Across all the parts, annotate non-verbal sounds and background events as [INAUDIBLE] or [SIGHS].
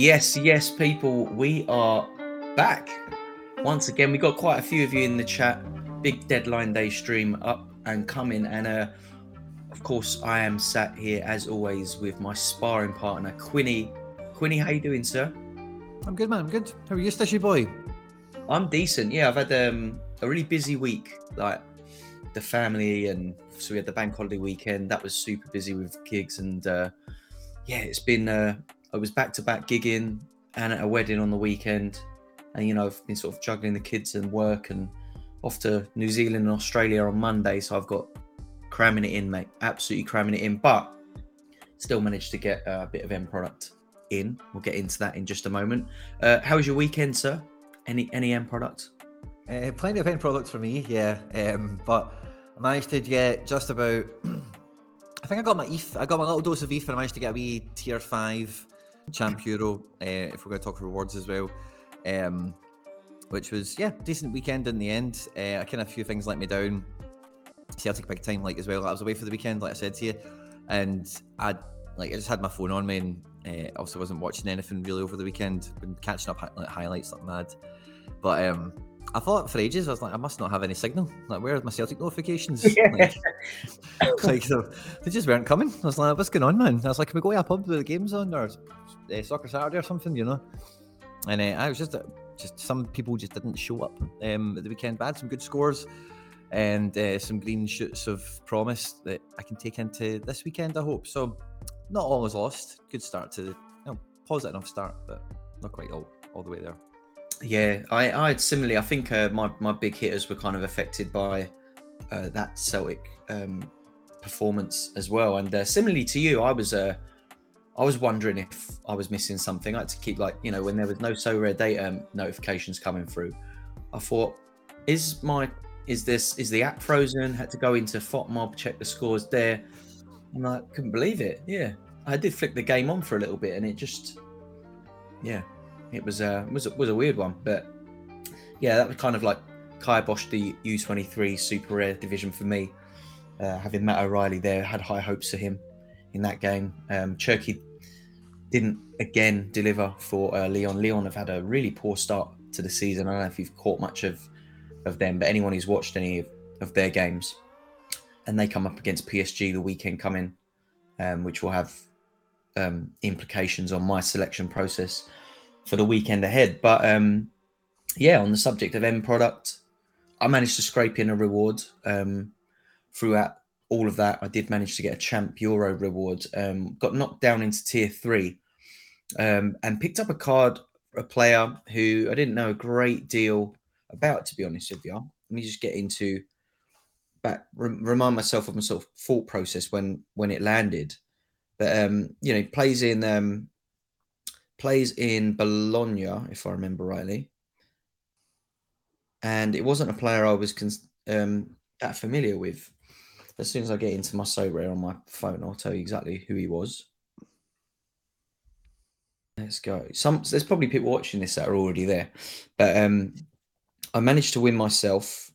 Yes, yes, people, we are back. Once again, we got quite a few of you in the chat. Big deadline day stream up and coming. And uh, of course, I am sat here as always with my sparring partner, Quinny. Quinny, how you doing, sir? I'm good, man. I'm good. How are you, Stishy boy? I'm decent. Yeah, I've had um, a really busy week. Like the family, and so we had the bank holiday weekend. That was super busy with gigs, and uh, yeah, it's been. Uh, I was back to back gigging and at a wedding on the weekend, and you know I've been sort of juggling the kids and work, and off to New Zealand and Australia on Monday. So I've got cramming it in, mate. Absolutely cramming it in, but still managed to get a bit of end product in. We'll get into that in just a moment. Uh, how was your weekend, sir? Any any end product? Uh, plenty of end products for me, yeah. Um, but I managed to get just about. [CLEARS THROAT] I think I got my ETH. I got my little dose of ETH, and I managed to get a wee tier five champ euro. Uh, if we're going to talk rewards as well, um, which was yeah decent weekend in the end. Uh, I kind of a few things let me down. Celtic big time like as well. I was away for the weekend, like I said to you, and I like I just had my phone on me and uh, also wasn't watching anything really over the weekend. Been catching up like, highlights like mad, but um, I thought for ages I was like I must not have any signal. Like where are my Celtic notifications? [LAUGHS] like, [LAUGHS] like so, they just weren't coming. I was like, what's going on, man? I was like, can we go to a pub with the games on or uh, soccer Saturday or something, you know? And uh, I was just uh, just some people just didn't show up um, at the weekend. But I had some good scores and uh, some green shoots of promise that I can take into this weekend. I hope so. Not all is lost. Good start to the you know, positive enough start, but not quite all all the way there. Yeah, I, I similarly. I think uh, my my big hitters were kind of affected by uh, that Celtic um, performance as well. And uh, similarly to you, I was uh, I was wondering if I was missing something. I had to keep like you know when there was no Sorare data um, notifications coming through. I thought, is my is this is the app frozen? Had to go into FotMob check the scores there, and I couldn't believe it. Yeah, I did flick the game on for a little bit, and it just yeah, it was uh was a was a weird one, but yeah, that was kind of like kibosh the U23 super rare division for me. Uh, having Matt O'Riley there, had high hopes for him in that game. Um, Cherki didn't again deliver for uh, Leon. Lyon have had a really poor start to the season. I don't know if you've caught much of of them, but anyone who's watched any of, of their games, and they come up against PSG the weekend coming, um, which will have um, implications on my selection process for the weekend ahead. But um, yeah, on the subject of end product, I managed to scrape in a reward um, throughout all of that. I did manage to get a Champ Euro reward. Um, got knocked down into tier three, um, and picked up a card, a player who I didn't know a great deal about. To be honest with you, let me just get into back re- remind myself of my sort of thought process when when it landed. But um, you know, plays in um, plays in Bologna, if I remember rightly. And it wasn't a player I was cons- um, that familiar with. As soon as I get into my Sorare on my phone, I'll tell you exactly who he was. Let's go. Some there's probably people watching this that are already there, but um, I managed to win myself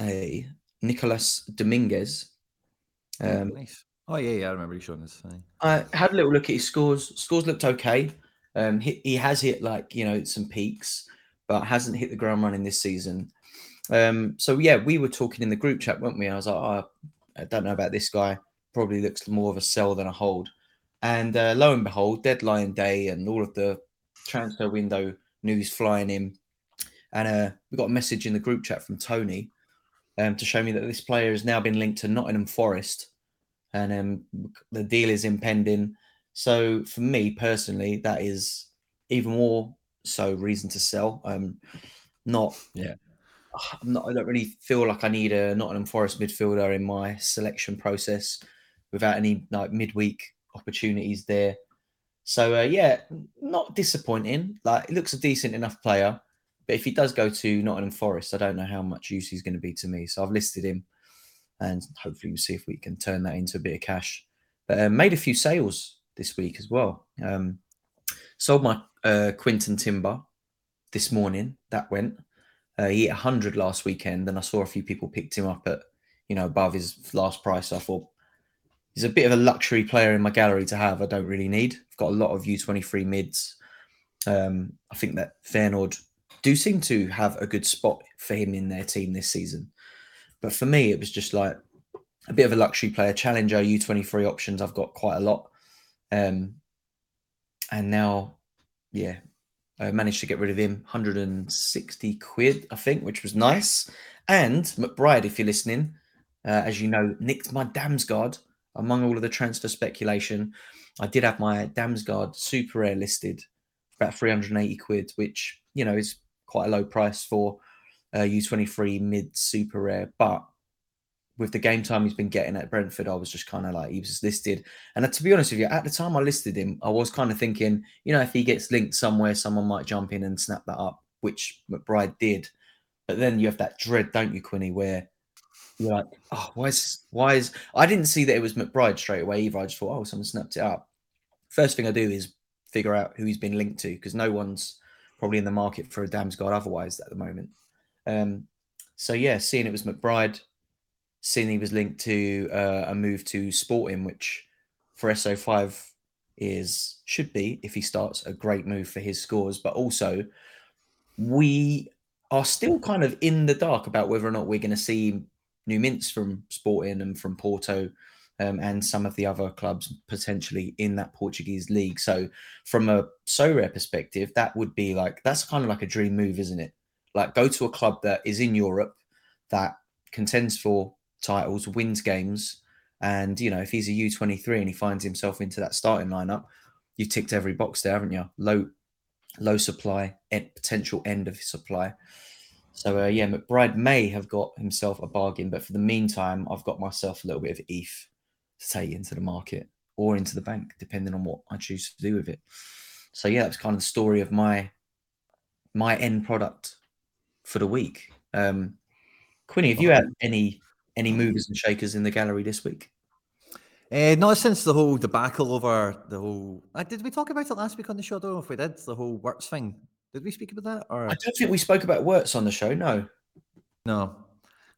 a Nicolas Dominguez. Um, nice. Oh yeah, yeah, I remember you showing this thing. I had a little look at his scores. Scores looked okay. Um, he, he has hit like you know some peaks, but hasn't hit the ground running this season. Um, so yeah, we were talking in the group chat, weren't we? I was like, oh, I don't know about this guy. Probably looks more of a sell than a hold. And uh, lo and behold, deadline day and all of the transfer window news flying in. And uh, we got a message in the group chat from Tony um, to show me that this player has now been linked to Nottingham Forest, and um, the deal is impending. So for me personally, that is even more so reason to sell. Um, not yeah [SIGHS] I'm not, I don't really feel like I need a Nottingham Forest midfielder in my selection process without any like midweek opportunities there. So uh, yeah, not disappointing. Like it looks a decent enough player, but if he does go to Nottingham Forest, I don't know how much use he's going to be to me. So I've listed him, and hopefully we'll see if we can turn that into a bit of cash. But uh, made a few sales this week as well. Um, sold my uh, Quinten Timber this morning. That went. Uh, he hit 100 last weekend, and I saw a few people picked him up at, you know, above his last price. I thought he's a bit of a luxury player in my gallery to have. I don't really need. I've got a lot of U23 mids. Um, I think that Feyenoord do seem to have a good spot for him in their team this season. But for me, it was just like a bit of a luxury player. Challenger U23 options, I've got quite a lot. Um, and now, yeah, Managed to get rid of him 160 quid, I think, which was nice. And McBride, if you're listening, uh, as you know, nicked my Damsgaard among all of the transfer speculation. I did have my Damsgaard super rare listed about 380 quid, which, you know, is quite a low price for uh, U23 mid super rare. But with the game time he's been getting at Brentford, I was just kind of like, he was listed. And uh, to be honest with you, at the time I listed him, I was kind of thinking, you know, if he gets linked somewhere, someone might jump in and snap that up, which McBride did. But then you have that dread, don't you, Quinny, where you're like, oh, why is, why is, I didn't see that it was McBride straight away either. I just thought, oh, someone snapped it up. First thing I do is figure out who he's been linked to because no one's probably in the market for a Damsgaard otherwise at the moment. Um, so yeah, seeing it was McBride, seeing he was linked to uh, a move to Sporting, which for SO5 is should be if he starts a great move for his scores, but also we are still kind of in the dark about whether or not we're going to see new mints from Sporting and from Porto um, and some of the other clubs potentially in that Portuguese league. So, from a Sorare perspective, that would be like that's kind of like a dream move, isn't it? Like go to a club that is in Europe that contends for titles, wins games, and you know if he's a U twenty three and he finds himself into that starting lineup, you've ticked every box there, haven't you? Low, low supply, potential end of supply. So uh, yeah, McBride may have got himself a bargain, but for the meantime, I've got myself a little bit of ETH to take into the market or into the bank, depending on what I choose to do with it. So yeah, that's kind of the story of my my end product for the week. Um, Quinny, have you had any any movers and shakers in the gallery this week? Uh, not since the whole debacle over the whole. Uh, did we talk about it last week on the show? I don't know if we did. The whole Wirtz thing. Did we speak about that? Or I don't think we spoke about Wirtz on the show. No. No.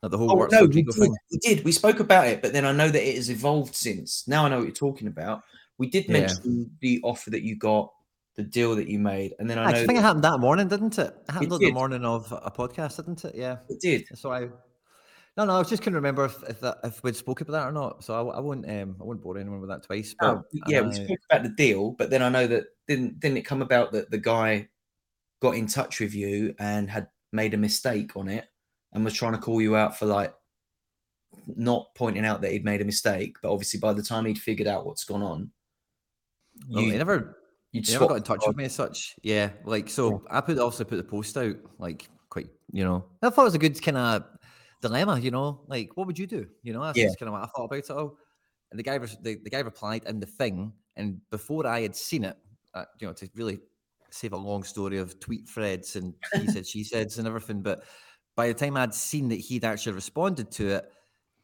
Not the whole oh, no, we did. we did. We spoke about it, but then I know that it has evolved since. Now I know what you're talking about. We did mention yeah. the offer that you got, the deal that you made, and then I, I think it happened that morning, didn't it? It happened it the morning of a podcast, didn't it? Yeah, it did. So I, no, no, I just couldn't remember if if, that, if we'd spoke about that or not. So I, I won't, um, I won't bore anyone with that twice. But oh, yeah, we spoke about the deal, but then I know that didn't didn't it come about that the guy got in touch with you and had made a mistake on it and was trying to call you out for like not pointing out that he'd made a mistake, but obviously by the time he'd figured out what's gone on, you well, he never, you never got in touch with me as such. Yeah, like so, yeah. I put also put the post out like quite, you know, I thought it was a good kind of dilemma. You know, like what would you do? You know, that's yeah. kind of what I thought about it all. And the guy, the, the guy replied in the thing, and before I had seen it, uh, you know, to really save a long story of tweet threads and he said, she said, and everything, but by the time I'd seen that he'd actually responded to it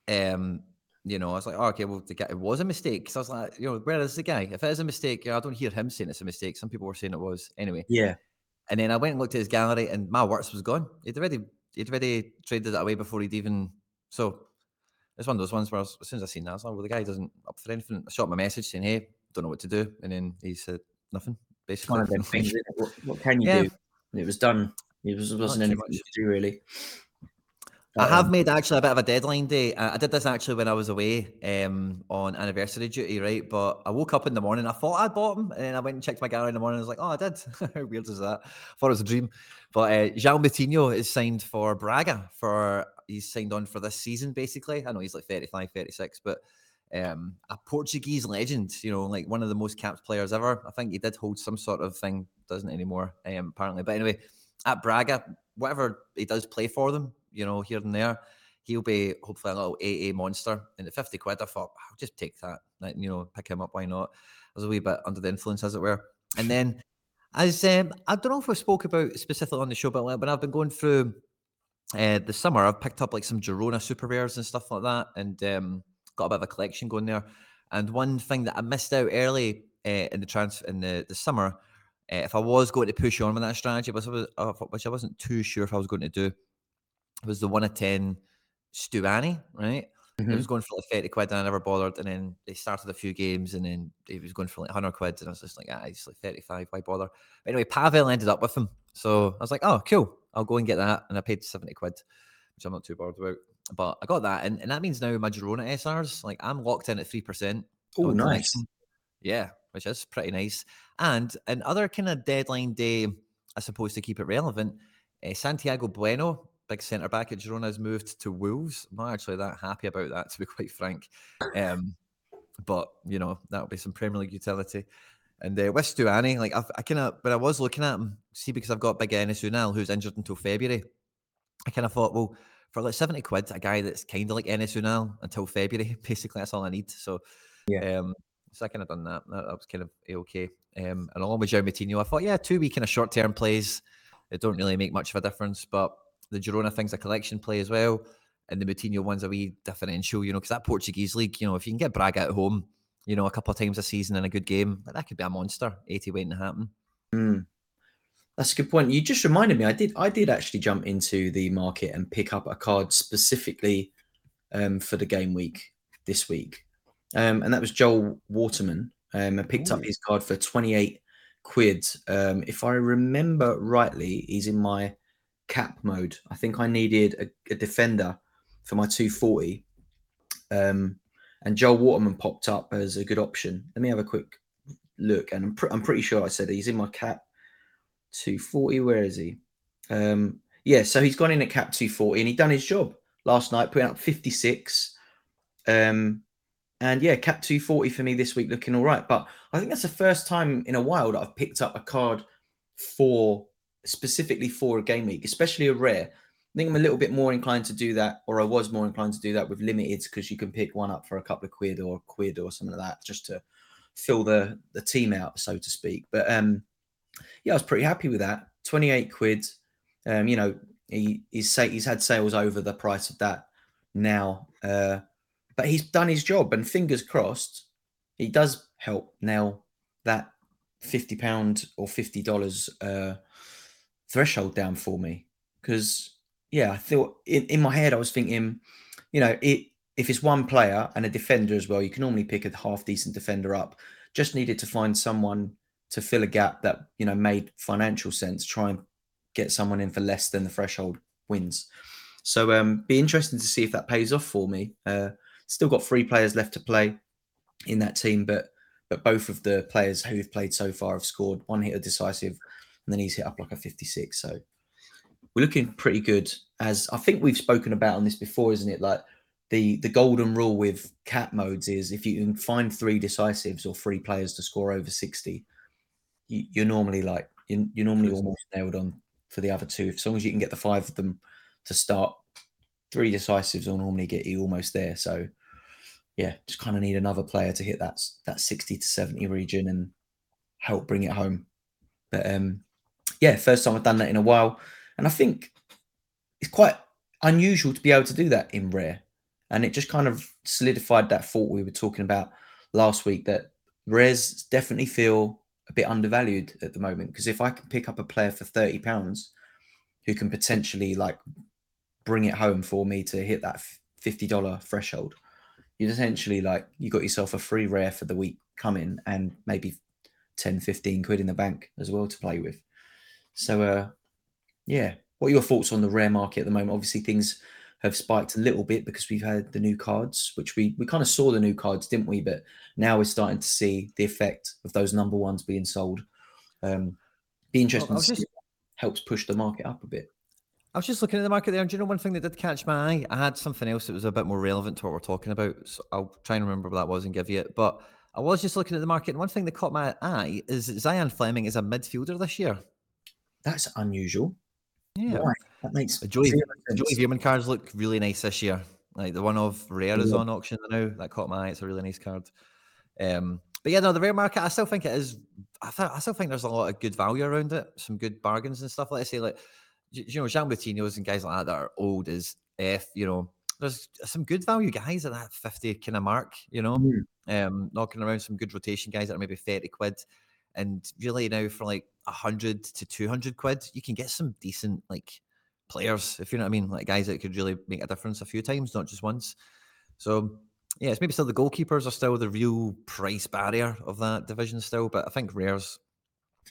um, you know, I was like, oh, okay, well, the guy, it was a mistake. Because I was like, you know, where is the guy? If it is a mistake, I don't hear him saying it's a mistake. Some people were saying it was anyway. Yeah. And then I went and looked at his gallery, and my Wirtz was gone. He'd already, he'd already traded it away before he'd even. So it's one of those ones where as soon as I seen that, I was like, well, the guy doesn't up for anything. I shot my message saying, hey, don't know what to do, and then he said nothing. Basically, [LAUGHS] things, what, what, can you yeah. do? it was done. It was, wasn't anything to do really. I have made actually a bit of a deadline day. I did this actually when I was away um, on anniversary duty, right? But I woke up in the morning. I thought I'd bought them, and then I went and checked my gallery in the morning. I was like, "Oh, I did." [LAUGHS] How weird is that? I thought it was a dream. But uh, João Moutinho is signed for Braga for he's signed on for this season. Basically, I know he's like 35, 36, but um, a Portuguese legend. You know, like one of the most capped players ever. I think he did hold some sort of thing, doesn't anymore, um, apparently. But anyway, at Braga, whatever he does play for them, you know, here and there. He'll be hopefully a little AA monster. And at 50 quid, I thought, I'll just take that. Like, you know, pick him up. Why not? I was a wee bit under the influence, as it were. And then, as um, I don't know if I spoke about specifically on the show, but when I've been going through uh, the summer, I've picked up like some Girona super rares and stuff like that, and um, got a bit of a collection going there. And one thing that I missed out early uh, in the trans in the, the summer, uh, if I was going to push on with that strategy, which I, was, uh, which I wasn't too sure if I was going to do, was the one of ten Stuani, right? Mm-hmm. It was going for like 30 quid and I never bothered. And then they started a few games and then it was going for like 100 quid. And I was just like, ah, it's like 35. Why bother? But anyway, Pavel ended up with him. So I was like, oh, cool. I'll go and get that. And I paid 70 quid, which I'm not too bothered about. But I got that. And, and that means now my Girona SRs, like I'm locked in at 3%. Oh, nice. Yeah, which is pretty nice. And another kind of deadline day, I suppose, to keep it relevant, uh, Santiago Bueno big centre back at Girona has moved to Wolves. I'm not actually that happy about that, [LAUGHS] to be quite frank. Um, but you know that'll be some Premier League utility. And uh, with Stuani, like I've, I kind of, but I was looking at him, see, because I've got big Enes Unal who's injured until February. I kind of thought, well, for like 70 quid, a guy that's kind of like Enes Unal until February, [LAUGHS] basically, that's all I need. So, yeah. Um, so I kind of done that. That, that was kind of okay. Um, and along with Jeremy Tino, I thought, yeah, two week kind of short term plays. It don't really make much of a difference, but the Girona thing's a collection play as well, and the Moutinho one's a wee differential, you know, because that Portuguese league, you know, if you can get Braga at home, you know, a couple of times a season in a good game, that could be a monster. 80 waiting to happen. Mm. That's a good point. You just reminded me. I did. I did actually jump into the market and pick up a card specifically um, for the game week this week, um, and that was Joel Waterman. Um, I picked Ooh. up his card for twenty eight quid. Um, if I remember rightly, he's in my cap mode. I think I needed a, a defender for my 240. Um, and Joel Waterman popped up as a good option. Let me have a quick look. And I'm, pr- I'm pretty sure I said he's in my cap 240. Where is he? Um, yeah, so he's gone in at cap 240 and he done his job last night, putting up 56. Um, and yeah, cap 240 for me this week looking all right. But I think that's the first time in a while that I've picked up a card for specifically for a game week, especially a rare. I think I'm a little bit more inclined to do that, or I was more inclined to do that with limiteds because you can pick one up for a couple of quid or quid or something like that, just to fill the the team out, so to speak. But um, yeah, I was pretty happy with that. Twenty eight quid. Um, you know, he he's say he's had sales over the price of that now, uh, but he's done his job, and fingers crossed, he does help now that fifty pound or fifty dollars uh threshold down for me because yeah, I thought in, in my head I was thinking, you know, it if it's one player and a defender as well, you can normally pick a half decent defender up. Just needed to find someone to fill a gap that you know made financial sense. Try and get someone in for less than the threshold wins. So um, be interesting to see if that pays off for me. Uh, still got three players left to play in that team, but but both of the players who've played so far have scored one hit a decisive and then he's hit up like a 56. So we're looking pretty good. As I think we've spoken about on this before, isn't it? Like the the golden rule with cap modes is if you can find three decisives or three players to score over 60, you, are normally like you're, you're normally almost nailed on for the other two. As long as you can get the five of them to start, three decisives will normally get you almost there. So yeah, just kind of need another player to hit that that 60 to 70 region and help bring it home. But um yeah, first time I've done that in a while. And I think it's quite unusual to be able to do that in rare. And it just kind of solidified that thought we were talking about last week that rares definitely feel a bit undervalued at the moment. Because if I can pick up a player for 30 pounds who can potentially like bring it home for me to hit that $50 threshold, you're essentially like you got yourself a free rare for the week coming and maybe 10, 15 quid in the bank as well to play with. So, uh, yeah, what are your thoughts on the rare market at the moment? Obviously, things have spiked a little bit because we've had the new cards, which we we kind of saw the new cards, didn't we? But now we're starting to see the effect of those number ones being sold. Um, be interesting well, to just, see helps push the market up a bit. I was just looking at the market there. And do you know one thing that did catch my eye? I had something else that was a bit more relevant to what we're talking about. So I'll try and remember what that was and give you it. But I was just looking at the market, and one thing that caught my eye is Zian Flemming is a midfielder this year. That's unusual. Yeah, Why? that makes Joey, Joey Veerman cards look really nice this year. Like the one of Rare is on auction now. That caught my eye. It's a really nice card. Um, but yeah, no, the rare market, I still think it is. I, th- I still think there's a lot of good value around it. Some good bargains and stuff. Like I say, like you know, Jean and guys like that that are old as f. You know, there's some good value guys at that fifty kind of mark. You know, mm. um, knocking around some good rotation guys that are maybe thirty quid. And really now for like 100 to 200 quid, you can get some decent like players, if you know what I mean, like guys that could really make a difference a few times, not just once. So yeah, it's maybe still the goalkeepers are still the real price barrier of that division still, but I think Rares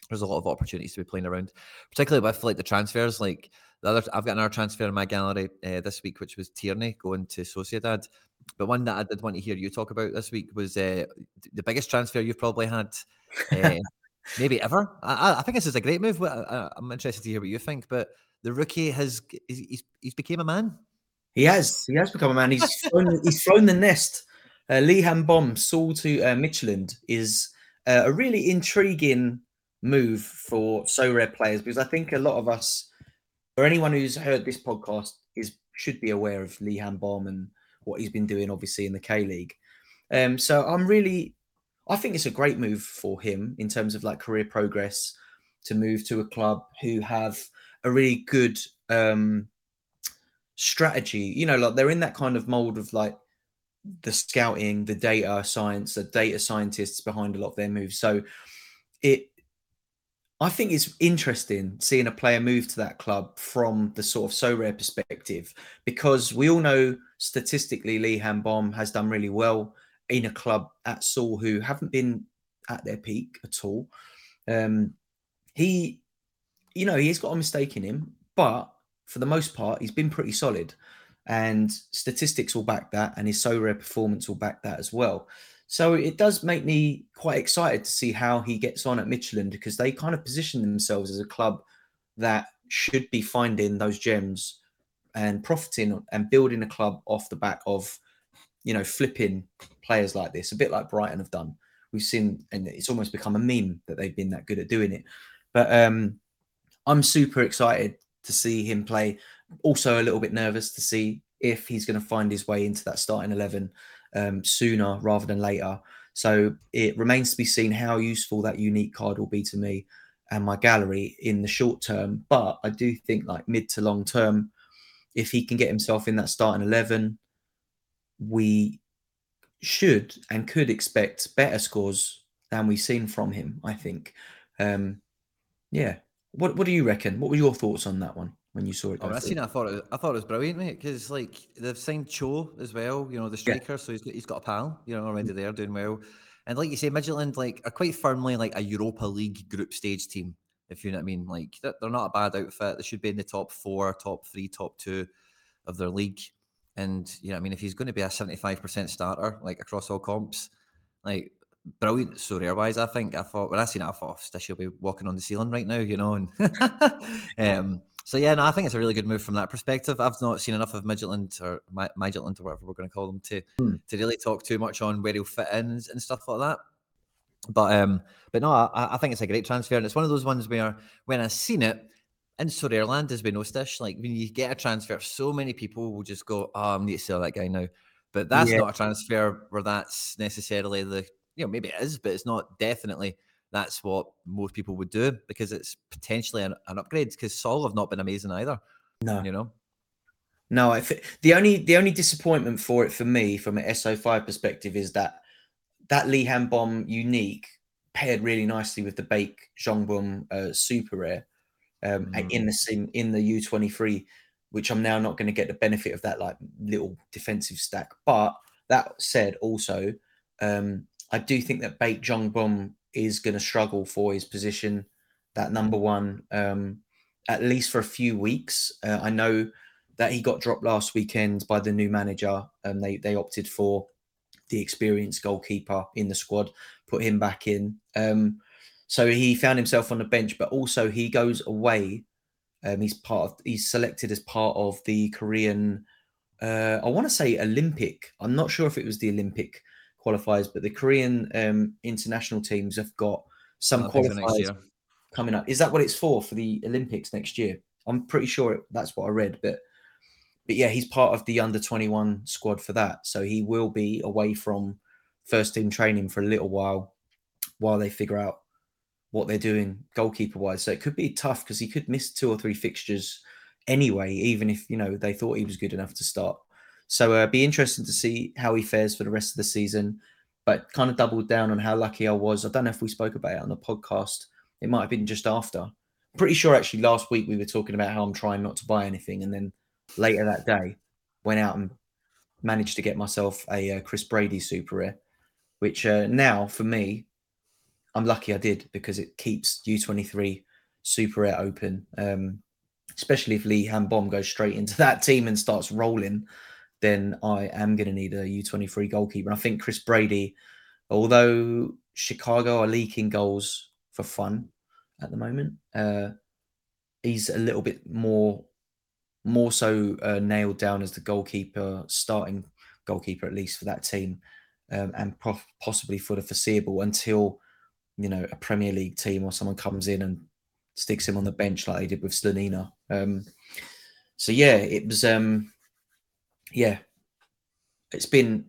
there's a lot of opportunities to be playing around, particularly with like the transfers. Like the other, I've got another transfer in my gallery uh, this week, which was Tierney going to Sociedad. But one that I did want to hear you talk about this week was uh, the biggest transfer you've probably had, uh, maybe ever. I, I, think this is a great move. I, am interested to hear what you think. But the rookie has he's, he's became a man. He has. He has become a man. He's [LAUGHS] thrown, he's thrown the nest. Uh, Lee Han-beom, Seoul to uh, is uh, a really intriguing move for Sorare players because I think a lot of us, or anyone who's heard this podcast, is should be aware of Lee Bomb and what he's been doing, obviously in the K League. Um, so I'm really, I think it's a great move for him in terms of like career progress to move to a club who have a really good um, strategy. You know, like they're in that kind of mold of like the scouting, the data science, the data scientists behind a lot of their moves. So it I think it's interesting seeing a player move to that club from the sort of Sorare perspective because we all know statistically Lee Han-beom has done really well in a club at Seoul who haven't been at their peak at all. Um, he, you know, he's got a mistake in him, but for the most part, he's been pretty solid. And statistics will back that, and his Sorare performance will back that as well. So it does make me quite excited to see how he gets on at Midtjylland because they kind of position themselves as a club that should be finding those gems and profiting and building a club off the back of, you know, flipping players like this, a bit like Brighton have done. We've seen, and it's almost become a meme that they've been that good at doing it. But um, I'm super excited to see him play. Also, a little bit nervous to see if he's going to find his way into that starting 11 um, sooner rather than later. So it remains to be seen how useful that unique card will be to me and my gallery in the short term. But I do think, like mid to long term, if he can get himself in that starting 11, we should and could expect better scores than we've seen from him, I think. Um, yeah. What What do you reckon? What were your thoughts on that one? when you saw it. Oh, I seen it. I thought it. I thought it was brilliant, mate. Because like they've signed Cho as well. You know the striker, yeah. so he's got, he's got a pal. You know already there doing well. And like you say, Midtjylland like are quite firmly like a Europa League group stage team. If you know what I mean, like they're, they're not a bad outfit. They should be in the top four, top three, top two of their league. And you know, I mean, if he's going to be a seventy-five percent starter, like across all comps, like brilliant Sorare wise. I think I thought when I seen it, I thought Stish will be walking on the ceiling right now, you know. And [LAUGHS] um, so yeah, no, I think it's a really good move from that perspective. I've not seen enough of Midtjylland or Midtjylland or whatever we're going to call them to hmm. to really talk too much on where he'll fit in and, and stuff like that. But um, but no, I, I, think it's a great transfer, and it's one of those ones where when I seen it in Sorare land has been no stish. Like when you get a transfer, so many people will just go, "Oh, I need to sell that guy now." But that's yeah. not a transfer where that's necessarily the you know maybe it is, but it's not definitely that's what most people would do because it's potentially an, an upgrade. Because Seoul have not been amazing either. No, you know. No, I the only the only disappointment for it for me from an SO5 perspective is that that Lee Han-beom unique paired really nicely with the Baek Jong-bum uh, super rare um, mm. in the in the U23, which I'm now not going to get the benefit of that like little defensive stack. But that said, also um, I do think that Baek Jong-bum is going to struggle for his position, that number one, um, at least for a few weeks. Uh, I know that he got dropped last weekend by the new manager, and they they opted for the experienced goalkeeper in the squad, put him back in. Um, so he found himself on the bench, but also he goes away. Um, he's part of. He's selected as part of the Korean. Uh, I want to say Olympic. I'm not sure if it was the Olympic qualifiers, but the Korean um, international teams have got some qualifiers coming up. Is that what it's for for the Olympics next year? I'm pretty sure that's what I read, but but yeah, he's part of the under 21 squad for that, so he will be away from first team training for a little while while they figure out what they're doing goalkeeper wise. So it could be tough because he could miss two or three fixtures anyway, even if you know they thought he was good enough to start. So uh, be interesting to see how he fares for the rest of the season. But kind of doubled down on how lucky I was. I don't know if we spoke about it on the podcast. It might have been just after. Pretty sure actually last week we were talking about how I'm trying not to buy anything, and then later that day went out and managed to get myself a, uh Chris Brady super rare, which uh, now for me, I'm lucky I did because it keeps U23 super rare open. Um, especially if Lee Han-beom goes straight into [LAUGHS] that team and starts rolling, then I am going to need a U23 goalkeeper. And I think Chris Brady, although Chicago are leaking goals for fun at the moment, uh, he's a little bit more more so uh, nailed down as the goalkeeper, starting goalkeeper at least for that team, um, and prof- possibly for the foreseeable until you know a Premier League team or someone comes in and sticks him on the bench like they did with Slonina. Um, so yeah, it was um, yeah, it's been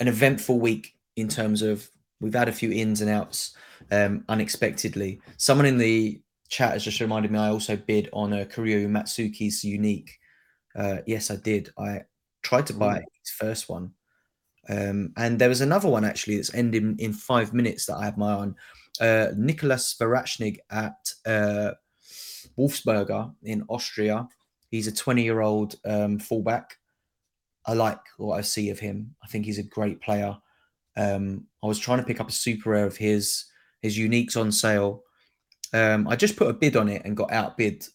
an eventful week in terms of we've had a few ins and outs um, unexpectedly. Someone in the chat has just reminded me I also bid on a Kuryu Matsuki's unique. Uh, yes, I did. I tried to buy his first one. Um, and there was another one actually that's ending in five minutes that I have my on. Uh, Nicolas Veratschnig at uh, Wolfsberger in Austria. He's a 20 year old um, fullback. I like what I see of him. I think he's a great player. Um, I was trying to pick up a super rare of his. His uniques on sale um, I just put a bid on it and got outbid.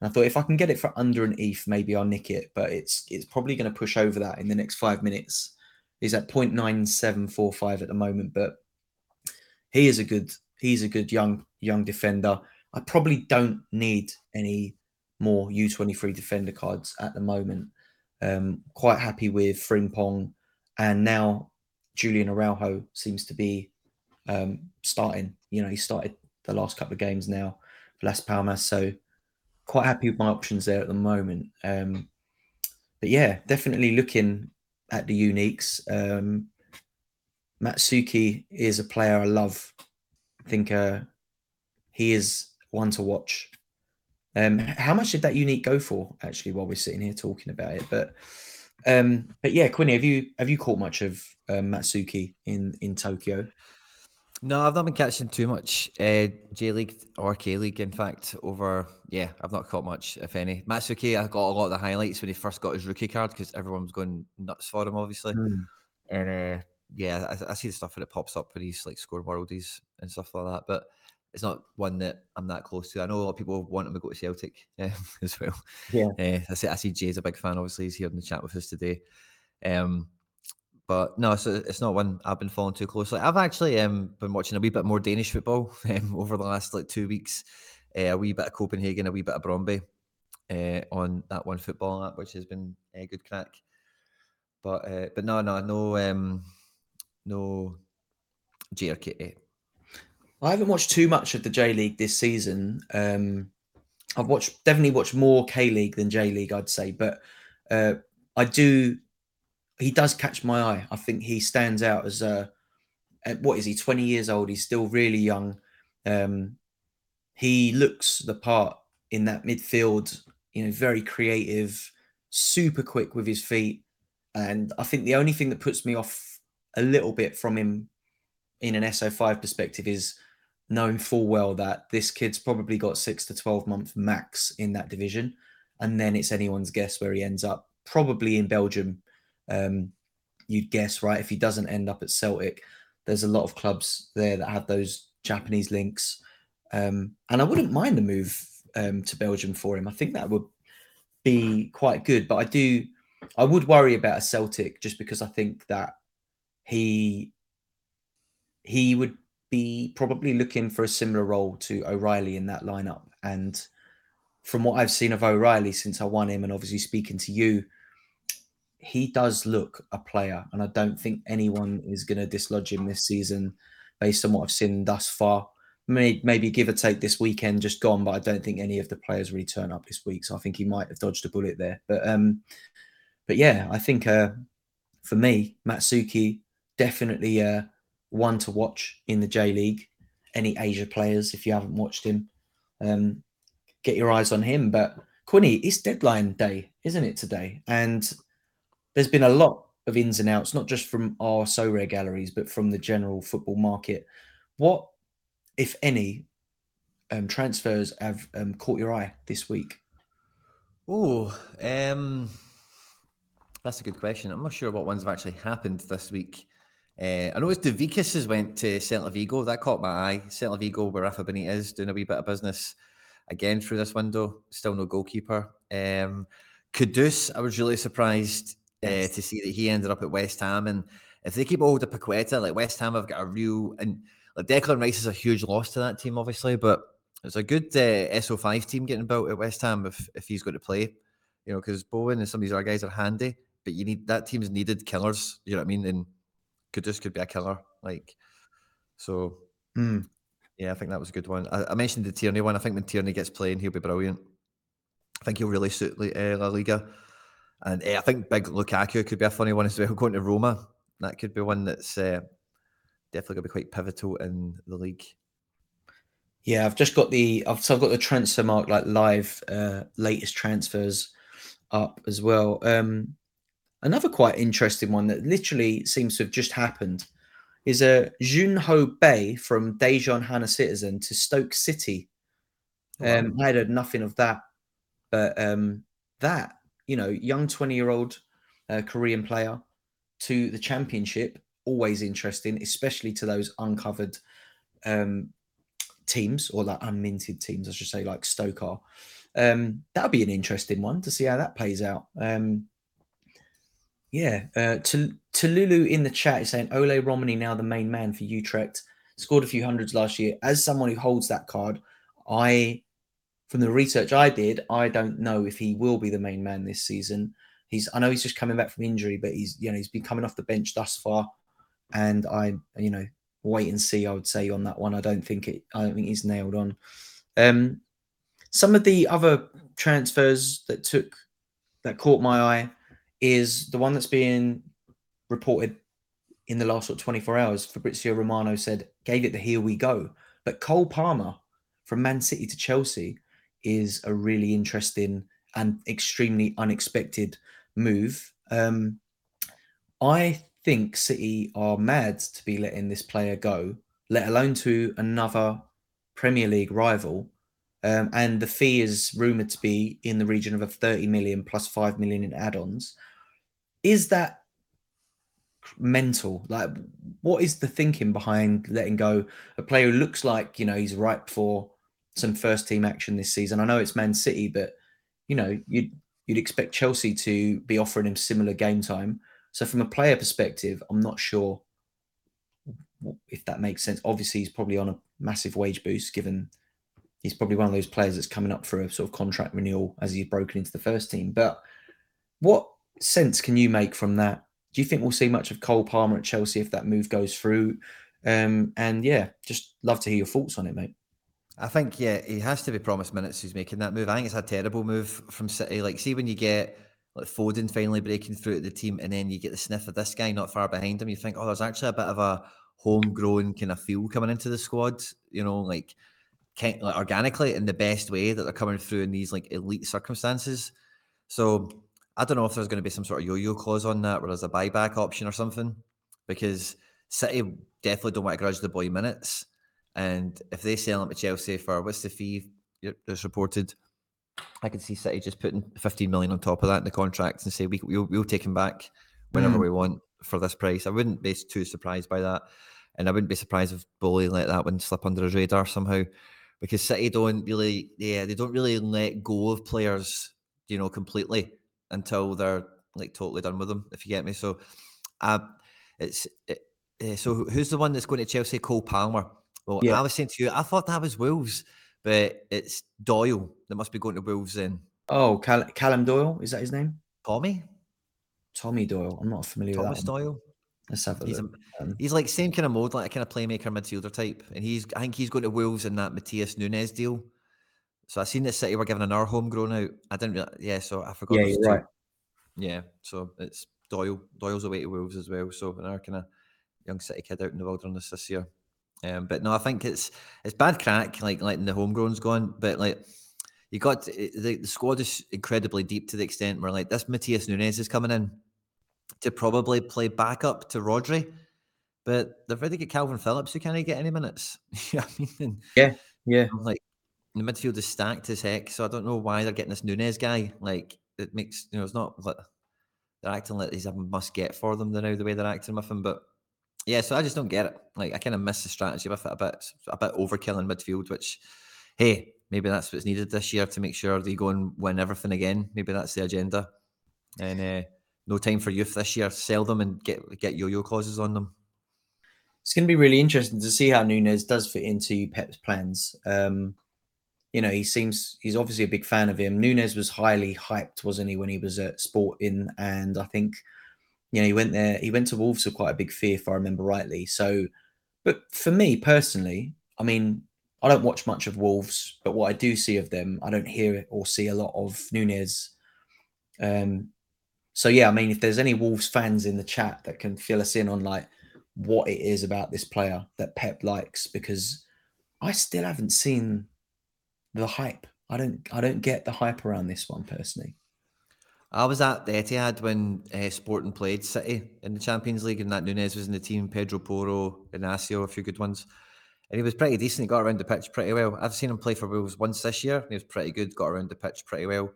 And I thought if I can get it for under an ETH, maybe I'll nick it. But it's it's probably going to push over that in the next five minutes. He's at 0.9745 at the moment, but he is a good he's a good young young defender. I probably don't need any more U23 defender cards at the moment. Um, quite happy with Frimpong, and now Julian Araujo seems to be um, starting. You know, he started the last couple of games now for Las Palmas. So quite happy with my options there at the moment. Um, but yeah, definitely looking at the uniques. Um, Matsuki is a player I love. I think uh, he is one to watch. Um, how much did that unique go for? Actually, while we're sitting here talking about it, but um, but yeah, Quinny, have you have you caught much of um, Matsuki in in Tokyo? No, I've not been catching too much uh, J League or K League. In fact, over yeah, I've not caught much, if any. Matsuki, I got a lot of the highlights when he first got his rookie card because everyone was going nuts for him, obviously. Mm. And uh, yeah, I, I, see the stuff when it pops up when he's like score worldies and stuff like that. But it's not one that I'm that close to. I know a lot of people want him to go to Celtic um, [LAUGHS] as well. Yeah, uh, I see. I see Jay's a big fan. Obviously, he's here in the chat with us today. Um, but no, so it's not one I've been following too closely. I've actually um, been watching a wee bit more Danish football [LAUGHS] um, over the last like two weeks. Uh, a wee bit of Copenhagen, a wee bit of Brøndby uh, on that one football app, which has been a good crack. But uh, but no, no, no, um, no GRK. I haven't watched too much of the J League this season. Um, I've watched definitely watched more K League than J League, I'd say, but uh, I do he does catch my eye. I think he stands out as a what is he? Twenty years old. He's still really young. Um, he looks the part in that midfield. You know, very creative, super quick with his feet, and I think the only thing that puts me off a little bit from him in an SO5 perspective is knowing full well that this kid's probably got six to 12 month max in that division. And then it's anyone's guess where he ends up, probably in Belgium um, you'd guess, right? If he doesn't end up at Celtic, there's a lot of clubs there that have those Japanese links. Um, and I wouldn't mind the move um, to Belgium for him. I think that would be quite good. But I do, I would worry about a Celtic just because I think that he he would be probably looking for a similar role to O'Riley in that lineup. And from what I've seen of O'Riley since I won him, and obviously speaking to you, he does look a player, and I don't think anyone is going to dislodge him this season based on what I've seen thus far. Maybe give or take this weekend just gone, but I don't think any of the players really turn up this week. So I think he might have dodged a bullet there. But um, but yeah, I think uh, for me, Matsuki definitely uh, one to watch in the J League. Any Asia players, if you haven't watched him, um, get your eyes on him. But Quinny, it's deadline day, isn't it today? And there's been a lot of ins and outs, not just from our Sorare galleries, but from the general football market. What, if any, um, transfers have um, caught your eye this week? Oh, um, That's a good question. I'm not sure what ones have actually happened this week. Uh, I noticed Douvikas has went to Celta Vigo. That caught my eye. Celta Vigo, where Rafa Benitez doing a wee bit of business again through this window. Still no goalkeeper. Um, I was really surprised uh, to see that he ended up at West Ham. And if they keep hold of Paqueta, like West Ham have got a real and like Declan Rice is a huge loss to that team, obviously, but it's a good uh, SO5 team getting built at West Ham if, if he's going to play. You know, because Bowen and some of these other guys are handy, but you need that team's needed killers. You know what I mean? And could Kudus could be a killer. Like, so mm. yeah, I think that was a good one. I, I, mentioned the Tierney one. I think when Tierney gets playing, he'll be brilliant. I think he'll really suit uh, La Liga. And uh, I think big Lukaku could be a funny one as well. [LAUGHS] Going to Roma, that could be one that's uh, definitely going to be quite pivotal in the league. Yeah, I've just got the I've so I've got the Transfermarkt like live uh, latest transfers up as well. Um, another quite interesting one that literally seems to have just happened is a uh, Junho Bae from Daejeon Hana Citizen to Stoke City. Um, I had heard nothing of that, but um, that you know, young twenty-year-old uh, Korean player to the Championship, always interesting, especially to those uncovered um, teams or like unminted teams, I should say, like Stoke are. Um, that'll be an interesting one to see how that plays out. Um, yeah, uh, to Lulu in the chat is saying Ole Romeny now the main man for Utrecht. Scored a few hundreds last year. As someone who holds that card, I, from the research I did, I don't know if he will be the main man this season. He's I know he's just coming back from injury, but he's you know he's been coming off the bench thus far, and I you know wait and see. I would say on that one. I don't think it. I don't think he's nailed on. Um, some of the other transfers that took that caught my eye is the one that's being reported in the last sort of 24 hours. Fabrizio Romano said gave it the here we go, but Cole Palmer from Man City to Chelsea is a really interesting and extremely unexpected move. Um, I think City are mad to be letting this player go, let alone to another Premier League rival. Um, and the fee is rumored to be in the region of a 30 million plus 5 million in add ons. Is that mental? Like, what is the thinking behind letting go a player who looks like, you know, he's ripe for some first team action this season? I know it's Man City, but, you know, you'd, you'd expect Chelsea to be offering him similar game time. So from a player perspective, I'm not sure if that makes sense. Obviously, he's probably on a massive wage boost given he's probably one of those players that's coming up for a sort of contract renewal as he's broken into the first team. But what sense can you make from that? Do you think we'll see much of Cole Palmer at Chelsea if that move goes through? Um, and yeah, just love to hear your thoughts on it, mate. I think yeah, he has to be promised minutes. He's making that move. I think it's a terrible move from City. Like, see when you get like Foden finally breaking through to the team, and then you get the sniff of this guy not far behind him. You think, oh, there's actually a bit of a homegrown kind of feel coming into the squad. You know, like, kind, like organically in the best way that they're coming through in these like elite circumstances. So I don't know if there's going to be some sort of yo-yo clause on that, where there's a buyback option or something, because City definitely don't want to grudge the boy minutes, and if they sell him to Chelsea for what's the fee that's reported I could see City just putting 15 million on top of that in the contract and say we, we'll, we'll take him back whenever mm. we want for this price. I wouldn't be too surprised by that. And I wouldn't be surprised if Boehly let that one slip under his radar somehow because City don't really, yeah, they don't really let go of players, you know, completely until they're like totally done with them, if you get me. So, uh, it's, it, uh, so who's the one that's going to Chelsea? Cole Palmer. Well, yeah. I was saying to you, I thought that was Wolves but it's Doyle that must be going to Wolves then. Oh, Cal- Callum Doyle is that his name? Tommy. Tommy Doyle. I'm not familiar Thomas with that. Thomas Doyle. Let's have a he's look. A, um, he's like same kind of mode, like a kind of playmaker midfielder type, and he's I think he's going to Wolves in that Matheus Nunes deal. So I seen that City were giving another homegrown out. I didn't, really, yeah. So I forgot. Yeah, you're right. Yeah, so it's Doyle. Doyle's away to Wolves as well. So another kind of young City kid out in the wilderness this year. Um, but no, I think it's it's bad crack, like letting the homegrown's gone. But like you got to, the, the squad is incredibly deep to the extent where like this Matheus Nunes is coming in to probably play backup to Rodri. But they've already got Kalvin Phillips who can't get any minutes. [LAUGHS] I mean? Yeah, yeah. Like the midfield is stacked as heck, so I don't know why they're getting this Nunes guy. Like it makes you know it's not like they're acting like he's a must get for them. They now the way they're acting with him, but yeah, so I just don't get it. Like I kind of miss the strategy with it a bit, a bit overkill in midfield. Which, hey, maybe that's what's needed this year to make sure they go and win everything again. Maybe that's the agenda. And uh, no time for youth this year. Sell them and get get yo-yo clauses on them. It's going to be really interesting to see how Nunes does fit into Pep's plans. Um, you know, he seems he's obviously a big fan of him. Nunes was highly hyped, wasn't he, when he was at Sporting? And I think, you know, he went there, he went to Wolves with quite a big fee, if I remember rightly. So, but for me personally, I mean, I don't watch much of Wolves, but what I do see of them, I don't hear or see a lot of Nunes. Um, so yeah, I mean, if there's any Wolves fans in the chat that can fill us in on like what it is about this player that Pep likes, because I still haven't seen the hype. I don't I don't get the hype around this one personally. I was at the Etihad when uh, Sporting played City in the Champions League, and that Nunes was in the team. Pedro Porro, Inacio, a few good ones, and he was pretty decent. He got around the pitch pretty well. I've seen him play for Wolves once this year. he was pretty good. Got around the pitch pretty well.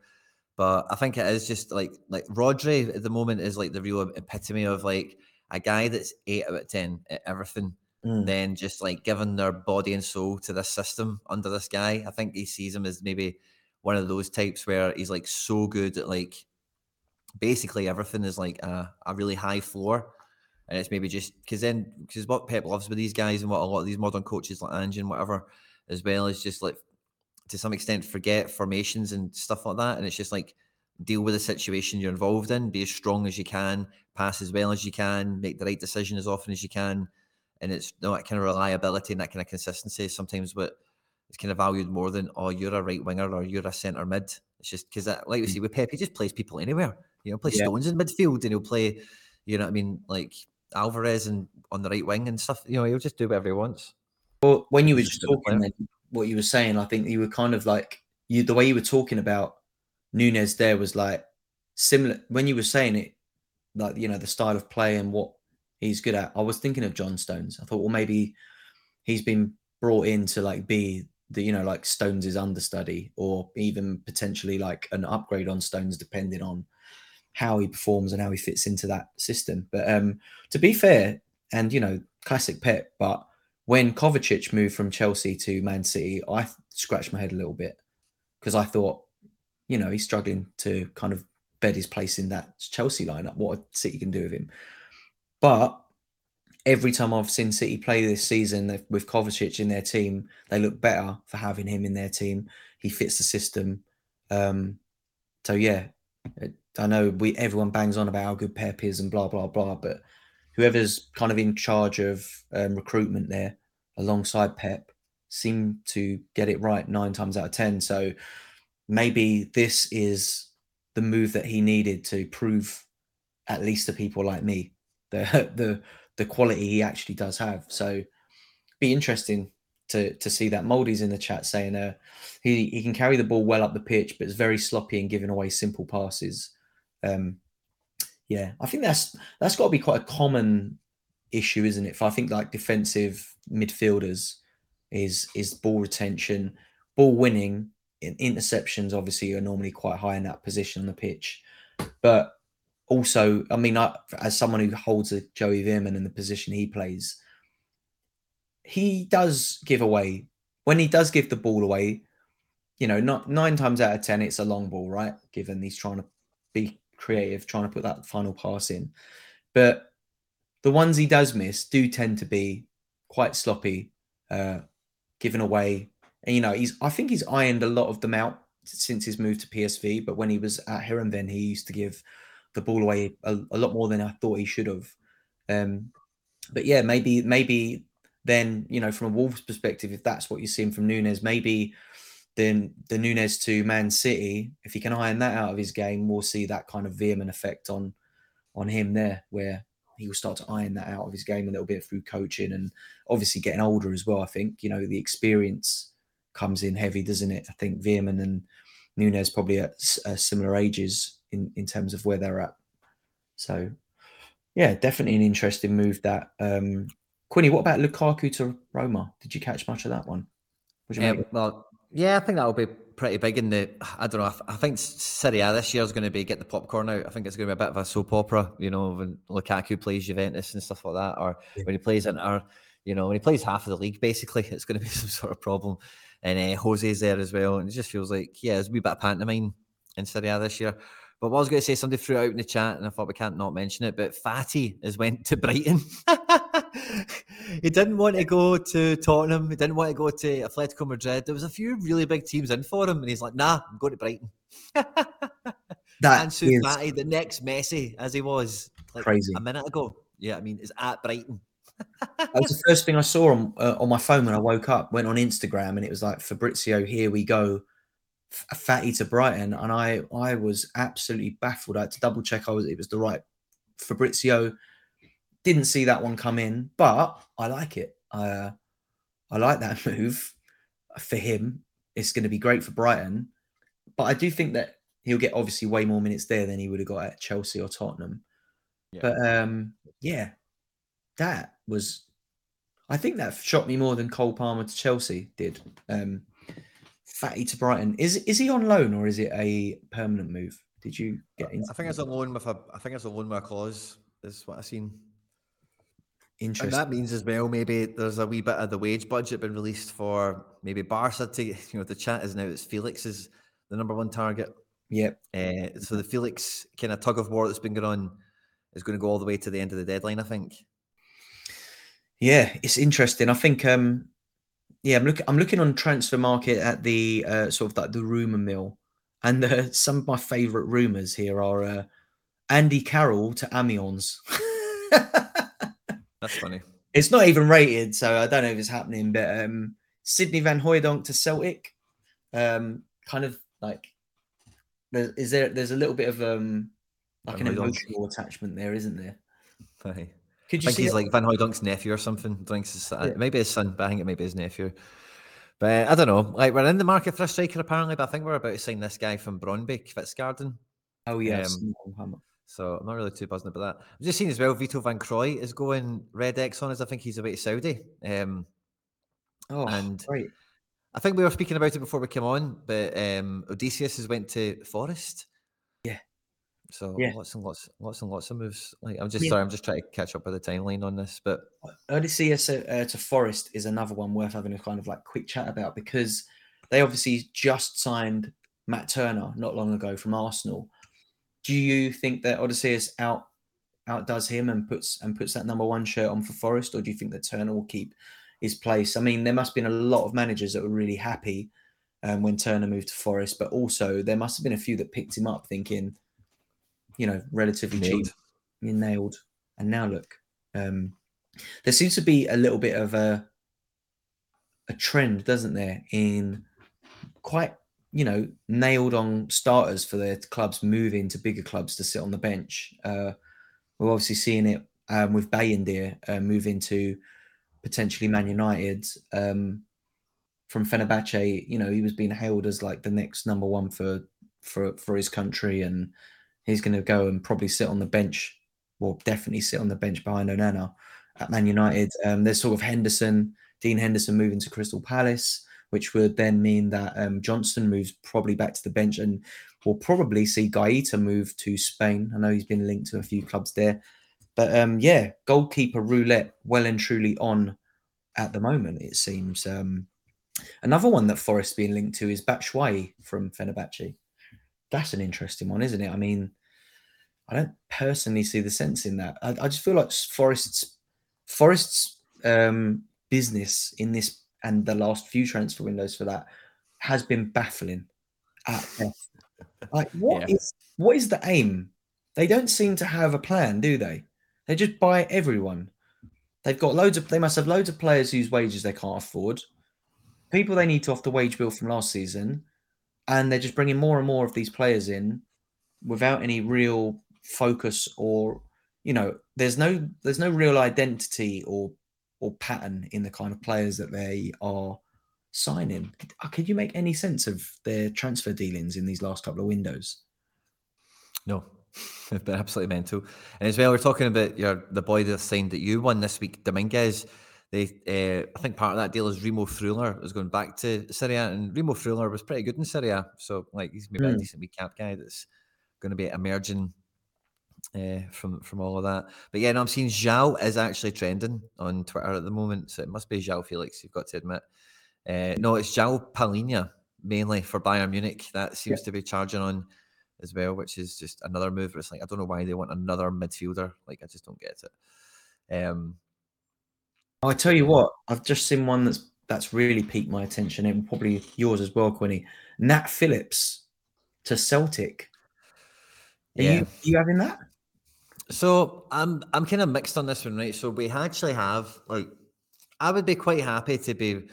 But I think it is just like like Rodri at the moment is like the real epitome of like a guy that's eight out of ten at everything mm. then just like giving their body and soul to this system under this guy. I think he sees him as maybe one of those types where he's like so good at like basically everything is like a, a really high floor. And it's maybe just because then, because what Pep loves with these guys and what a lot of these modern coaches like Ange and whatever, as well, is just like to some extent forget formations and stuff like that. And it's just like deal with the situation you're involved in, be as strong as you can, pass as well as you can, make the right decision as often as you can, and it's that kind of reliability and that kind of consistency sometimes what is kind of valued more than oh you're a right winger or you're a centre mid. It's just because like we mm. see with Pep, he just plays people anywhere. You know, play yeah. Stones in midfield and he'll play, you know what I mean, like Alvarez and on the right wing and stuff. You know, he'll just do whatever he wants. Well, when you were just talking, then, what you were saying, I think you were kind of like you the way you were talking about Nunes there was like similar when you were saying it, like you know the style of play and what he's good at. I was thinking of John Stones. I thought, well, maybe he's been brought in to like be the you know like Stones' understudy, or even potentially like an upgrade on Stones, depending on how he performs and how he fits into that system. But um to be fair, and you know, classic Pep, but when Kovacic moved from Chelsea to Man City, I scratched my head a little bit because I thought, you know, he's struggling to kind of bed his place in that Chelsea lineup. What City can do with him. But every time I've seen City play this season with Kovacic in their team, they look better for having him in their team. He fits the system. Um, so yeah, I know we everyone bangs on about how good Pep is and blah blah blah, but whoever's kind of in charge of um, recruitment there, alongside Pep, seem to get it right nine times out of ten. So maybe this is the move that he needed to prove, at least to people like me, the [LAUGHS] the the quality he actually does have. So be interesting to to see that. Moldy's in the chat saying uh, he he can carry the ball well up the pitch, but it's very sloppy and giving away simple passes. Um, yeah, I think that's that's got to be quite a common issue, isn't it? I think like defensive midfielders is is ball retention, ball winning, interceptions. Obviously, are normally quite high in that position on the pitch, but also, I mean, I, as someone who holds a Joey Veerman in the position he plays, he does give away when he does give the ball away. You know, not nine times out of ten, it's a long ball, right? Given he's trying to be creative, trying to put that final pass in, but the ones he does miss do tend to be quite sloppy, uh, given away. And you know, he's I think he's ironed a lot of them out since his move to PSV. But when he was at Heerenveen, he used to give the ball away a, a lot more than I thought he should have. Um, but yeah, maybe maybe then you know from a Wolves perspective, if that's what you're seeing from Nunes, maybe then the Nunes to Man City, if he can iron that out of his game, we'll see that kind of vehement effect on on him there, where he will start to iron that out of his game a little bit through coaching and obviously getting older as well. I think you know the experience comes in heavy, doesn't it? I think Veerman and Nunes probably at uh, similar ages in in terms of where they're at. So, yeah, definitely an interesting move. That um, Quinny, what about Lukaku to Roma? Did you catch much of that one? Yeah, well, Yeah, I think that'll be pretty big in the. I don't know. I, I think Serie A this year is going to be get the popcorn out. I think it's going to be a bit of a soap opera. You know, when Lukaku plays Juventus and stuff like that, or yeah. when he plays Inter. You know, when he plays half of the league, basically, [LAUGHS] it's going to be [LAUGHS] some sort of problem. And uh, Jose's there as well, and it just feels like yeah, there's a wee bit of pantomime in Serie A this year. But what I was going to say, somebody threw out in the chat, and I thought we can't not mention it. But Fati has went to Brighton. [LAUGHS] he didn't want to go to Tottenham. He didn't want to go to Atletico Madrid. There was a few really big teams in for him, and he's like, "Nah, I'm going to Brighton." [LAUGHS] that Ansu is Fati, the next Messi, as he was like crazy a minute ago. Yeah, I mean, it's at Brighton. that was the first thing I saw on uh, on my phone when I woke up. Went on Instagram, and it was like Fabrizio, here we go Fati to Brighton, and I I was absolutely baffled. I had to double check I was it was the right Fabrizio. Didn't see that one come in, but I like it. Uh, I like that [LAUGHS] move for him. It's going to be great for Brighton, but I do think that he'll get obviously way more minutes there than he would have got at Chelsea or Tottenham. Yeah. But um, yeah, that was. I think that shocked me more than Cole Palmer to Chelsea did. Um, Fati to Brighton. Is is he on loan or is it a permanent move? Did you get into? I think it's a loan with a. I think it's a loan with a clause. Is what I've seen. Interesting. And that means as well, maybe there's a wee bit of the wage budget been released for maybe Barca to. [LAUGHS] You know, the chat is now it's Felix is the number one target. Yep. Uh, so the Felix kind of tug of war that's been going on is going to go all the way to the end of the deadline. I think. Yeah, it's interesting. I think um, yeah, I'm looking. I'm looking on Transfermarkt at the uh, sort of like the rumor mill, and uh, [LAUGHS] some of my favorite rumors here are uh, Andy Carroll to Amiens. [LAUGHS] That's funny. It's not even rated, so I don't know if it's happening. But um, Sydney Van Hooijdonk to Celtic, um, kind of like there, is there? There's a little bit of um, like Van an emotional attachment there, isn't there? Could you I think he's like Van Hooijdonk's nephew or something. Thinks his, yeah. maybe his son, but I think it may be his nephew. But I don't know. Like we're in the market for a striker apparently, but I think we're about to sign this guy from Brøndby, Kvistgaarden. Oh yes. Um, so I'm not really too buzzing about that. I've just seen as well. Vito Van Crooij is going red X on us. I think he's away to Saudi. Um, oh, and great. I think we were speaking about it before we came on, but um, Odysseas has went to Forest. Yeah. So yeah. lots and lots, lots and lots of moves. Like I'm just yeah. sorry, I'm just trying to catch up with the timeline on this. But Odysseas uh, uh, to Forest is another one worth having a kind of like quick chat about because they obviously just signed Matt Turner not long ago from Arsenal. Do you think that Odysseas out outdoes him and puts and puts that number one shirt on for Forest, or do you think that Turner will keep his place? I mean, there must have been a lot of managers that were really happy um, when Turner moved to Forest, but also there must have been a few that picked him up thinking you know, relatively nailed. cheap. You nailed. And now look, um, there seems to be a little bit of a a trend, doesn't there, in quite you know nailed on starters for their clubs moving to bigger clubs to sit on the bench. Uh, we're obviously seeing it um, with Bayindir uh, moving to potentially Man United. Um, from Fenerbahce, you know, he was being hailed as like the next number one for for for his country, and he's going to go and probably sit on the bench, or definitely sit on the bench behind Onana at Man United. Um, there's sort of Henderson, Dean Henderson moving to Crystal Palace, which would then mean that um, Johnstone moves probably back to the bench, and we'll probably see Guaita move to Spain. I know he's been linked to a few clubs there, but um, yeah, goalkeeper roulette well and truly on at the moment. It seems. Um, another one that Forest being linked to is Batshuayi from Fenerbahce that's an interesting one, isn't it? I mean, I don't personally see the sense in that. I, I just feel like Forest's Forest's um, business in this and the last few transfer windows for that has been baffling at best. Like, what yeah. is what is the aim? They don't seem to have a plan, do they? They just buy everyone. They've got loads of. They must have loads of players whose wages they can't afford. People they need to off the wage bill from last season and they're just bringing more and more of these players in without any real focus or you know there's no there's no real identity or or pattern in the kind of players that they are signing. Uh, could you make any sense of their transfer dealings in these last couple of windows? No. [LAUGHS] They've been absolutely mental. And as well we're talking about your the boy that signed that you won this week dominguez. They, uh, I think part of that deal is Remo Freuler is going back to Serie A, and Remo Freuler was pretty good in Serie A, so like he's maybe mm. a decent wee cap guy that's going to be emerging uh, from from all of that. But yeah, no, I'm seeing João is actually trending on Twitter at the moment, so it must be João Felix. You've got to admit. Uh, no, it's João Palhinha mainly for Bayern Munich. That seems yeah. to be charging on as well, which is just another move. It's like I don't know why they want another midfielder. Like I just don't get it. Um, I tell you what, I've just seen one that's that's really piqued my attention, and probably yours as well, Quinny. Nat Phillips to Celtic. Are yeah. you, you having that? So I'm I'm kind of mixed on this one, right? So we actually have like I would be quite happy to be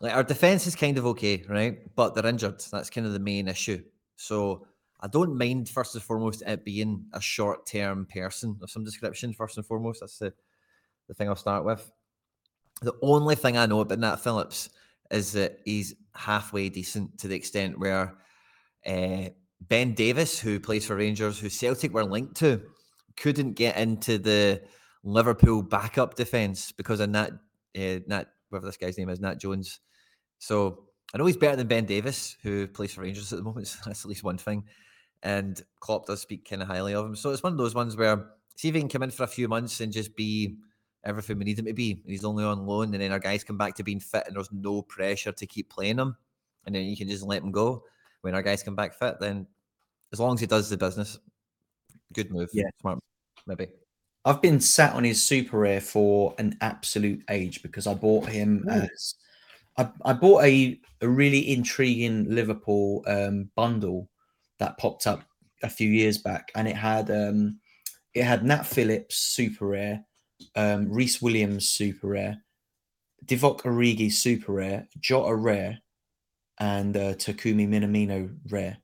like our defense is kind of okay, right? But they're injured. That's kind of the main issue. So I don't mind first and foremost it being a short term person of some description. First and foremost, that's the the thing I'll start with. The only thing I know about Nat Phillips is that he's halfway decent to the extent where uh, Ben Davies, who plays for Rangers, who Celtic were linked to, couldn't get into the Liverpool backup defence because of Nat, uh, Nat, whatever this guy's name is, Nat Jones. So I know he's better than Ben Davies, who plays for Rangers at the moment. So [LAUGHS] that's at least one thing. And Klopp does speak kind of highly of him. So it's one of those ones where see if he can come in for a few months and just be everything we need him to be. And he's only on loan, and then our guys come back to being fit, and there's no pressure to keep playing him. And then you can just let him go when our guys come back fit. Then, as long as he does the business, good move. Yeah, smart, maybe. I've been sat on his super rare for an absolute age because I bought him Ooh. as I, I, bought a, a really intriguing Liverpool um, bundle that popped up a few years back, and it had um, it had Nat Phillips super rare, um, Rhys Williams super rare, Divock Origi super rare, Jota rare, and uh, Takumi Minamino rare.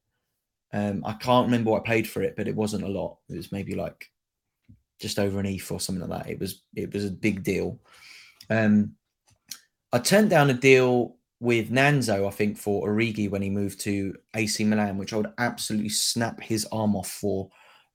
Um, I can't remember what I paid for it, but it wasn't a lot. It was maybe like just over an ETH or something like that. It was it was a big deal. Um, I turned down a deal with Nanzo, I think, for Origi when he moved to AC Milan, which I would absolutely snap his arm off for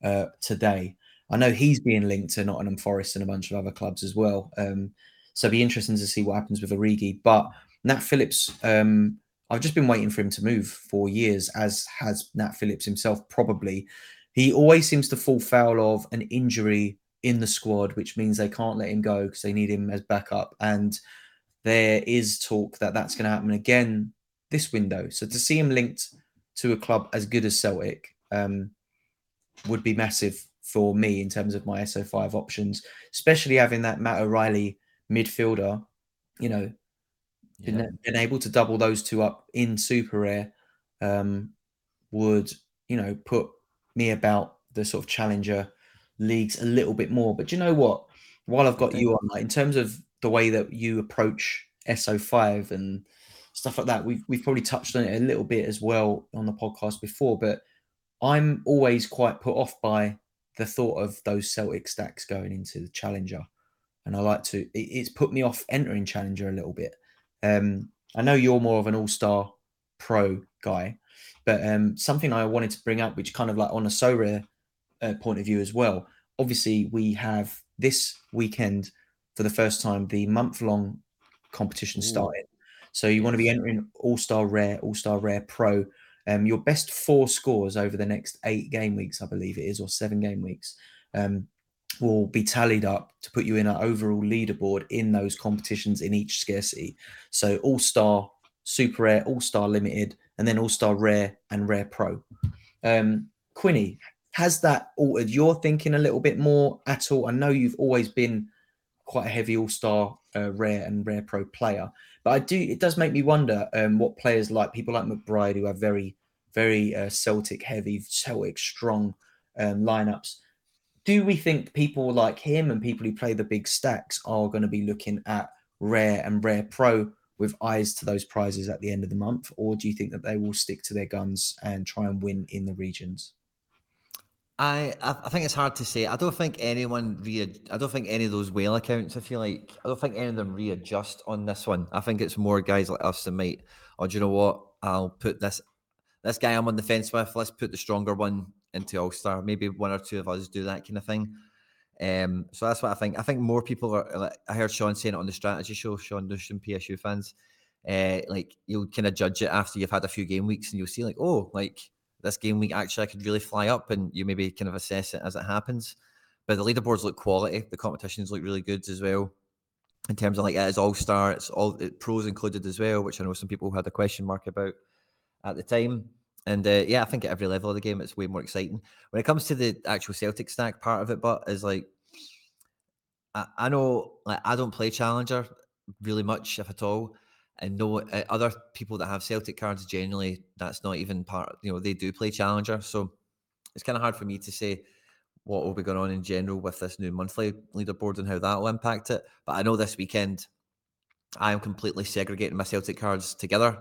uh, today. I know he's being linked to Nottingham Forest and a bunch of other clubs as well. Um, so it'd be interesting to see what happens with Origi. But Nat Phillips, um, I've just been waiting for him to move for years, as has Nat Phillips himself probably. He always seems to fall foul of an injury in the squad, which means they can't let him go because they need him as backup. And there is talk that that's going to happen again this window. So to see him linked to a club as good as Celtic um, would be massive for me in terms of my SO5 options, especially having that Matt O'Riley midfielder, you know, yeah. been, been, able to double those two up in super rare um, would, you know, put me about the sort of challenger leagues a little bit more. But you know what? While I've got you on, like, in terms of the way that you approach SO5 and stuff like that, we've, we've probably touched on it a little bit as well on the podcast before, but I'm always quite put off by the thought of those Celtic stacks going into the Challenger, and I like to. It, it's put me off entering Challenger a little bit. Um, I know you're more of an All Star Pro guy, but um, something I wanted to bring up, which kind of like on a Sorare uh, point of view as well. Obviously, we have this weekend for the first time the month long competition Ooh. started. So you want to be entering All Star Rare, All Star Rare Pro um, your best four scores over the next eight game weeks, I believe it is, or seven game weeks, um, will be tallied up to put you in an overall leaderboard in those competitions in each scarcity. So All Star, Super Rare, All Star Limited, and then All Star Rare and Rare Pro. Um, Quinny, has that altered your thinking a little bit more at all? I know you've always been quite a heavy All Star uh, Rare and Rare Pro player, but I do. It does make me wonder um, what players like people like McBride, who have very, very uh, Celtic heavy, Celtic strong um, lineups. Do we think people like him and people who play the big stacks are going to be looking at rare and rare pro with eyes to those prizes at the end of the month, or do you think that they will stick to their guns and try and win in the regions? I I think it's hard to say. I don't think anyone re. I don't think any of those whale accounts. I feel like I don't think any of them readjust on this one. I think it's more guys like us that might. Oh, do you know what? I'll put this this guy I'm on the fence with. Let's put the stronger one into All Star. Maybe one or two of us do that kind of thing. Um, so that's what I think. I think more people are. Like, I heard Sean saying it on the strategy show. Sean Newsham, PSU fans, uh, like you'll kind of judge it after you've had a few game weeks, and you'll see like, oh, like this game week actually I could really fly up, and you maybe kind of assess it as it happens. But the leaderboards look quality. The competitions look really good as well. In terms of like it is all star, it's all it, pros included as well, which I know some people had a question mark about at the time. And uh, yeah, I think at every level of the game, it's way more exciting. When it comes to the actual Celtic stack part of it, but is like, I, I know like I don't play Challenger really much, if at all. And no uh, other people that have Celtic cards generally, that's not even part. You know, they do play Challenger, so it's kind of hard for me to say what will be going on in general with this new monthly leaderboard and how that will impact it. But I know this weekend, I am completely segregating my Celtic cards together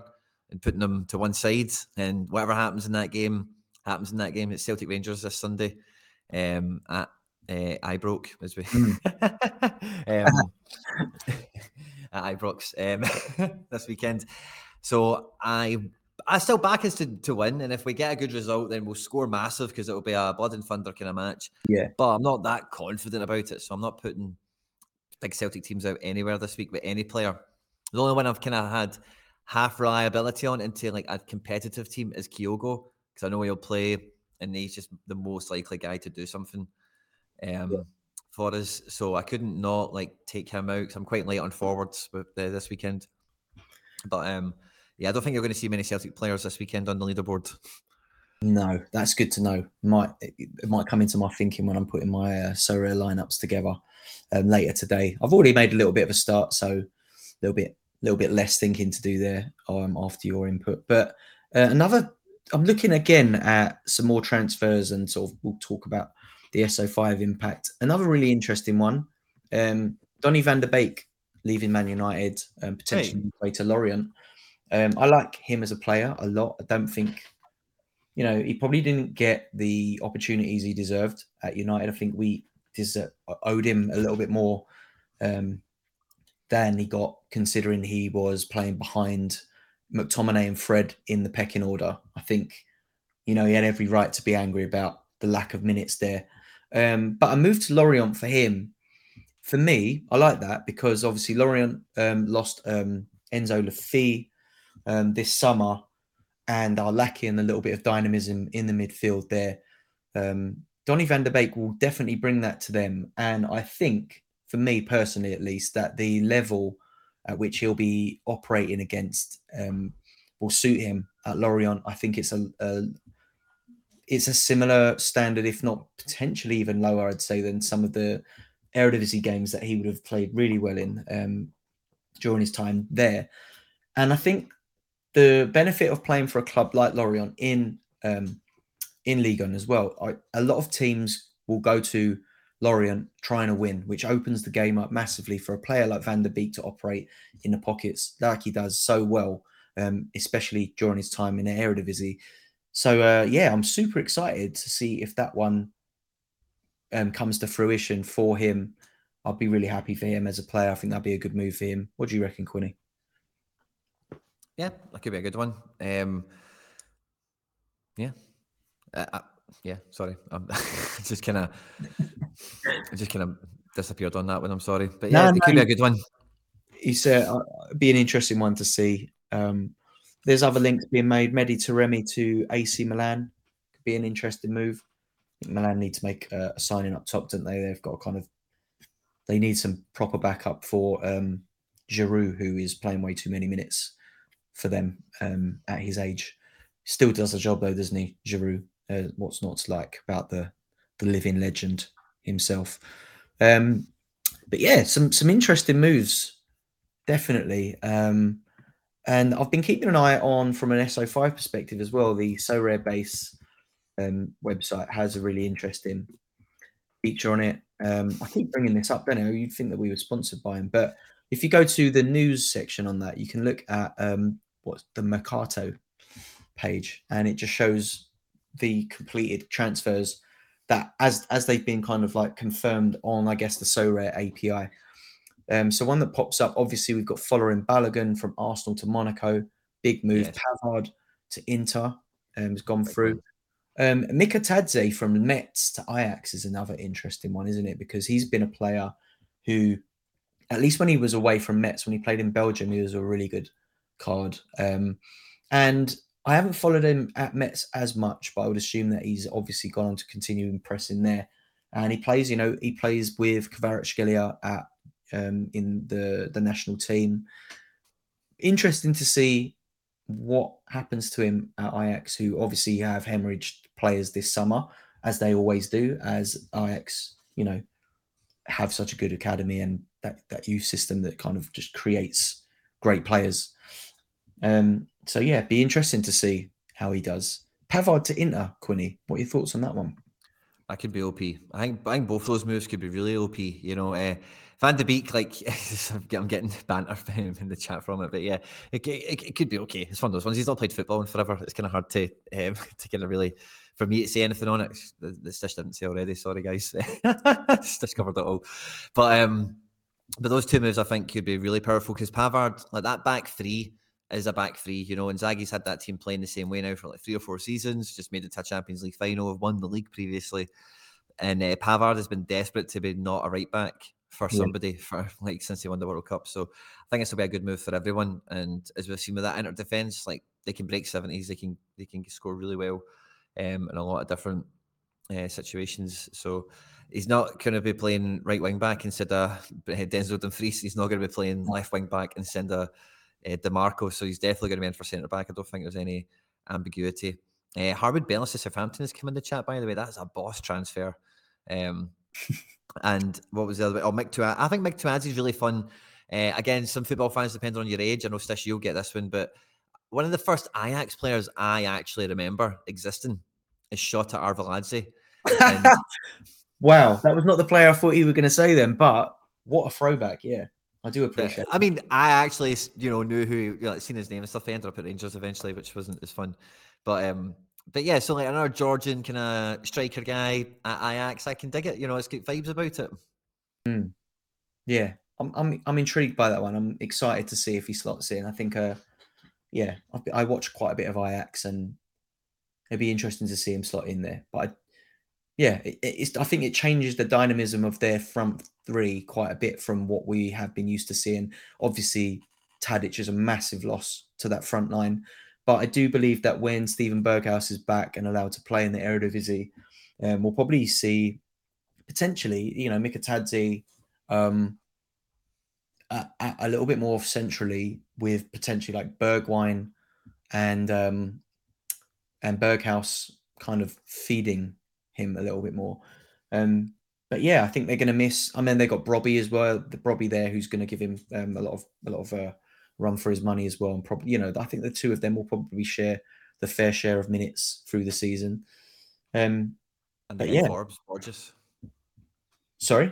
and putting them to one side. And whatever happens in that game happens in that game. It's Celtic Rangers this Sunday um, at uh, Ibrox as we mm. [LAUGHS] um, [LAUGHS] at Ibrox um, [LAUGHS] this weekend. So I I still back us to, to win, and if we get a good result, then we'll score massive because it'll be a blood and thunder kind of match. Yeah, but I'm not that confident about it, so I'm not putting big Celtic teams out anywhere this week with any player. The only one I've kind of had half reliability on into like a competitive team is Kyogo because I know he'll play and he's just the most likely guy to do something um, yeah. for us. So I couldn't not like take him out because I'm quite late on forwards with uh, this weekend. But um, yeah, I don't think you're going to see many Celtic players this weekend on the leaderboard. No, that's good to know. Might it might come into my thinking when I'm putting my uh, Sorare lineups together um, later today. I've already made a little bit of a start, so a little bit little bit less thinking to do there um, after your input. But uh, another, I'm looking again at some more transfers and sort of we'll talk about the SO5 impact. Another really interesting one, um, Donny van der Beek leaving Man United, um, potentially hey. to Lorient. Um, I like him as a player a lot. I don't think, you know, he probably didn't get the opportunities he deserved at United. I think we deserve, owed him a little bit more um, than he got, considering he was playing behind McTominay and Fred in the pecking order. I think, you know, he had every right to be angry about the lack of minutes there. Um, but I moved to Lorient for him. For me, I like that because obviously Lorient um, lost um, Enzo Le um, this summer and are lacking a little bit of dynamism in the midfield there. Um, Donny van der Beek will definitely bring that to them. And I think for me personally at least, that the level at which he'll be operating against um, will suit him at Lorient. I think it's a, a, it's a similar standard, if not potentially even lower, I'd say, than some of the Eredivisie games that he would have played really well in um, during his time there. And I think the benefit of playing for a club like Lorient in um, in Ligue 1 as well, I, a lot of teams will go to Lorient trying to win, which opens the game up massively for a player like Van der Beek to operate in the pockets like he does so well, um, especially during his time in the Eredivisie. So uh, yeah, I'm super excited to see if that one um, comes to fruition for him. I'll be really happy for him as a player. I think that'd be a good move for him. What do you reckon, Quinny? Yeah, that could be a good one. Um, yeah, uh, uh yeah. Sorry, I'm [LAUGHS] just kind of I just kind of disappeared on that one. I'm sorry, but yeah, no, it could be a good one. He's uh, be an interesting one to see. Um, there's other links being made. Mehdi Taremi to AC Milan could be an interesting move. Milan need to make a, a signing up top, don't they? They've got kind of they need some proper backup for um, Giroud, who is playing way too many minutes for them um, at his age. Still does the job though, doesn't he, Giroud? Uh, what's not to like about the the living legend himself. Um, but yeah, some some interesting moves, definitely. Um, and I've been keeping an eye on from an SO5 perspective as well. The Sorare Base um, website has a really interesting feature on it. Um, I keep bringing this up, don't I? You'd think that we were sponsored by him, but if you go to the news section on that, you can look at um, what's the Mercato page, and it just shows the completed transfers that as as they've been kind of like confirmed on, I guess, the Sorare API. Um, so one that pops up, obviously, we've got Folarin Balogun from Arsenal to Monaco, big move. Yes. Pavard to Inter um, has gone through. Um, Mika Mikautadze from Metz to Ajax is another interesting one, isn't it? Because he's been a player who, at least when he was away from Metz, when he played in Belgium, he was a really good card. Um, and I haven't followed him at Metz as much, but I would assume that he's obviously gone on to continue impressing there. And he plays, you know, he plays with Kvaratskhelia at um, in the the national team. Interesting to see what happens to him at Ajax, who obviously have hemorrhaged players this summer, as they always do, as Ajax, you know, have such a good academy and that, that youth system that kind of just creates great players. Um, so yeah, be interesting to see how he does. Pavard to Inter, Quinny. What are your thoughts on that one? That could be OP. I think, I think both those moves could be really OP. You know, uh, Van der Beek, like [LAUGHS] I'm getting [LAUGHS] banter [LAUGHS] in the chat from it, but yeah, it, it, it, could be okay. It's one of those ones. He's not played football in forever. It's kind of hard to um, to kind of really for me to say anything on it. The, Stish didn't say already. Sorry, guys. Stish covered it all. But um, but those two moves I think could be really powerful because Pavard, like that back three, is a back three. You know, and Zagi's had that team playing the same way now for like three or four seasons. Just made it to a Champions League final, won the league previously, and uh, Pavard has been desperate to be not a right back for somebody yeah. [LAUGHS] for like since they won the World Cup. So I think this will be a good move for everyone. And as we've seen with that inner defense, like they can break seventies, they can they can score really well um, in a lot of different uh, situations. So he's not going to be playing right wing back instead of [LAUGHS] Denzel Dumfries. He's not going to be playing left wing back instead of uh, Dimarco. So he's definitely going to be in for centre back. I don't think there's any ambiguity. Uh, Harwood Bellis to Southampton has come in the chat, by the way. That's a boss transfer. Um, and what was the other way? Oh, Mikautadze. I think Mikautadze is really fun. Uh, again, some football fans, depending on your age, I know Stish, you'll get this one, but one of the first Ajax players I actually remember existing is Shota Arveladze. And... [LAUGHS] wow, that was not the player I thought you were going to say then, but what a throwback! Yeah, I do appreciate. I mean, I actually, you know, knew who, you know, seen his name and stuff. I ended up at Rangers eventually, which wasn't as fun. But um, but yeah, so like another Georgian kind of striker guy at Ajax, I can dig it. You know, it's got vibes about it. Mm. Yeah, I'm, I'm I'm intrigued by that one. I'm excited to see if he slots in. I think, uh, yeah, I, I watched quite a bit of Ajax, and it'd be interesting to see him slot in there. But I, yeah, it, it's I think it changes the dynamism of their front three quite a bit from what we have been used to seeing. Obviously, Tadic is a massive loss to that front line. But I do believe that when Steven Berghuis is back and allowed to play in the Eredivisie, um, we'll probably see potentially, you know, Mikautadze um, a, a, little bit more centrally with potentially like Bergwijn and um, and Berghuis kind of feeding him a little bit more. Um, but yeah, I think they're going to miss. I mean, they got Brobbey as well. The Brobbey there, who's going to give him um, a lot of a lot of uh, run for his money as well. And probably, you know, I think the two of them will probably share the fair share of minutes through the season. Um, and the guy yeah. Forbs, gorgeous. Sorry?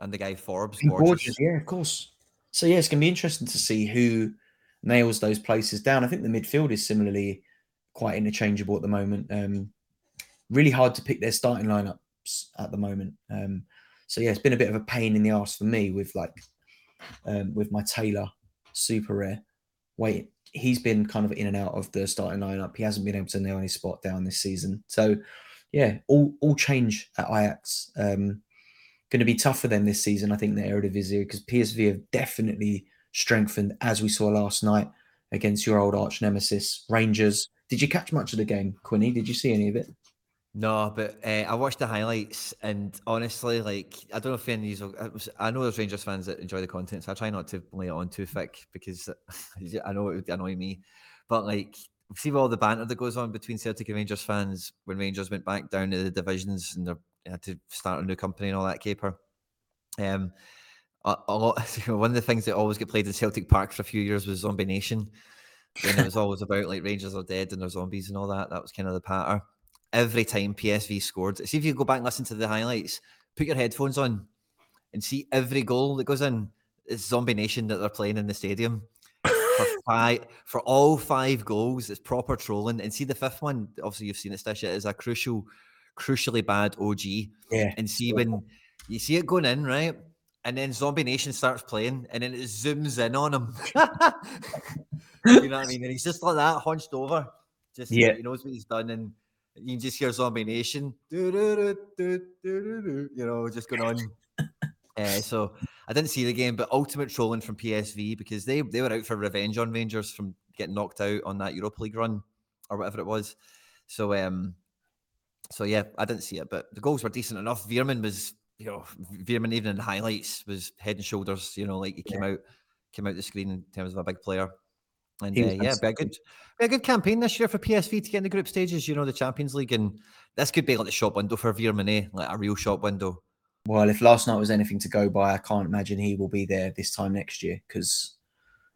And the guy Forbs, gorgeous. gorgeous. Yeah, of course. So, yeah, it's going to be interesting to see who nails those places down. I think the midfield is similarly quite interchangeable at the moment. Um, really hard to pick their starting lineups at the moment. Um, so yeah, it's been a bit of a pain in the ass for me with like um, with my Taylor super rare. Wait, he's been kind of in and out of the starting lineup. He hasn't been able to nail any spot down this season. So, yeah, all all change at Ajax. Um, going to be tough for them this season, I think, the Eredivisie, because PSV have definitely strengthened, as we saw last night against your old arch nemesis, Rangers. Did you catch much of the game, Quinny? Did you see any of it? No, but uh, I watched the highlights, and honestly, like I don't know if any of these. I know there's Rangers fans that enjoy the content, so I try not to lay it on too thick because [LAUGHS] I know it would annoy me. But like, see all the banter that goes on between Celtic and Rangers fans when Rangers went back down to the divisions and they had to start a new company and all that caper. Um, a, a lot, [LAUGHS] one of the things that always get played in Celtic Park for a few years was Zombie Nation, and it was always about like Rangers are dead and they're zombies and all that. That was kind of the patter every time PSV scored. See if you go back and listen to the highlights, put your headphones on and see every goal that goes in. It's Zombie Nation that they're playing in the stadium. for [LAUGHS] five for all five goals, it's proper trolling. And see the fifth one, obviously you've seen it, it is a crucial, crucially bad OG. Yeah. And see when you see it going in, right? And then Zombie Nation starts playing, and then it zooms in on him. [LAUGHS] you know what I mean? And he's just like that, hunched over. Just yeah. he knows what he's done. And You can just hear Zombie Nation, you know, just going on. uh, [LAUGHS] so I didn't see the game, but ultimate trolling from PSV because they they were out for revenge on Rangers from getting knocked out on that Europa League run or whatever it was. So um, so yeah, I didn't see it, but the goals were decent enough. Veerman was, you know, Veerman even in the highlights was head and shoulders, you know, like he came yeah. out came out the screen in terms of a big player. And uh, yeah, be a good, be a good campaign this year for PSV to get in the group stages. You know, the Champions League, and this could be like the shop window for Veerman, eh? like a real shop window. Well, if last night was anything to go by, I can't imagine he will be there this time next year because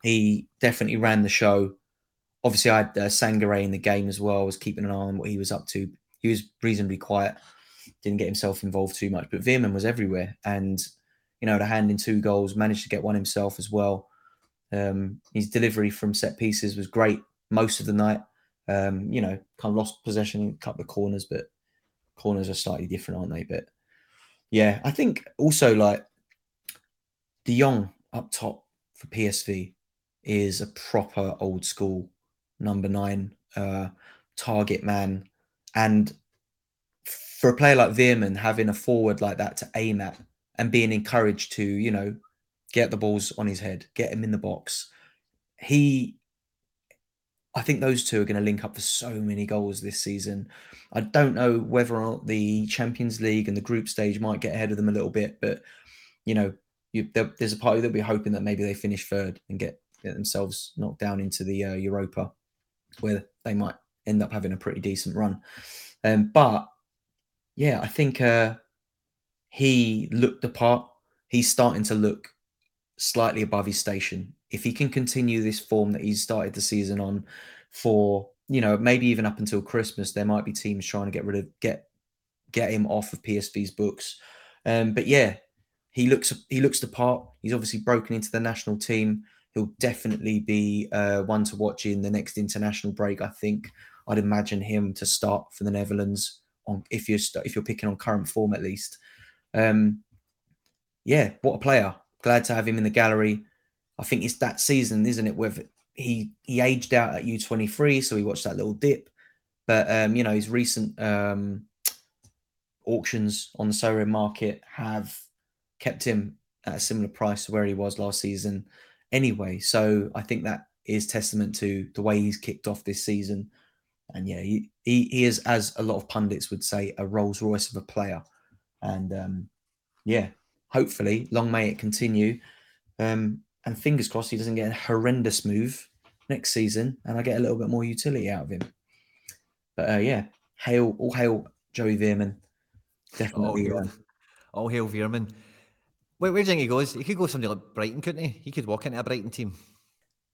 he definitely ran the show. Obviously, I had uh, Sangare in the game as well. I was keeping an eye on what he was up to. He was reasonably quiet, didn't get himself involved too much, but Veerman was everywhere. And, you know, to hand in two goals, managed to get one himself as well. Um, his delivery from set pieces was great most of the night. Um, you know, kind of lost possession in a couple of corners, but corners are slightly different, aren't they? But yeah, I think also like De Jong up top for PSV is a proper old school number nine uh, target man. And for a player like Veerman, having a forward like that to aim at and being encouraged to, you know, get the balls on his head, get him in the box. He, I think those two are going to link up for so many goals this season. I don't know whether or not the Champions League and the group stage might get ahead of them a little bit, but you know, you, there, there's a party that'll be hoping that maybe they finish third and get, get themselves knocked down into the uh, Europa, where they might end up having a pretty decent run. Um, but yeah, I think uh, he looked the part. He's starting to look slightly above his station. If he can continue this form that he's started the season on for, you know, maybe even up until Christmas, there might be teams trying to get rid of get get him off of PSV's books. Um, but yeah, he looks he looks the part. He's obviously broken into the national team. He'll definitely be uh, one to watch in the next international break. I think I'd imagine him to start for the Netherlands on if you're if you're picking on current form at least. Um, yeah, what a player! Glad to have him in the gallery. I think it's that season, isn't it? Where he he aged out at U23, so he watched that little dip. But um, you know, his recent um, auctions on the Sorare market have kept him at a similar price to where he was last season anyway. So I think that is testament to the way he's kicked off this season. And yeah, he, he, he is, as a lot of pundits would say, a Rolls Royce of a player. And um, yeah, hopefully, long may it continue. Um, and fingers crossed he doesn't get a horrendous move next season and I get a little bit more utility out of him. But uh, yeah, hail, all hail Joey Veerman. Definitely. All hail, all hail Veerman. Where, where do you think he goes? He could go something like Brighton, couldn't he? He could walk into a Brighton team.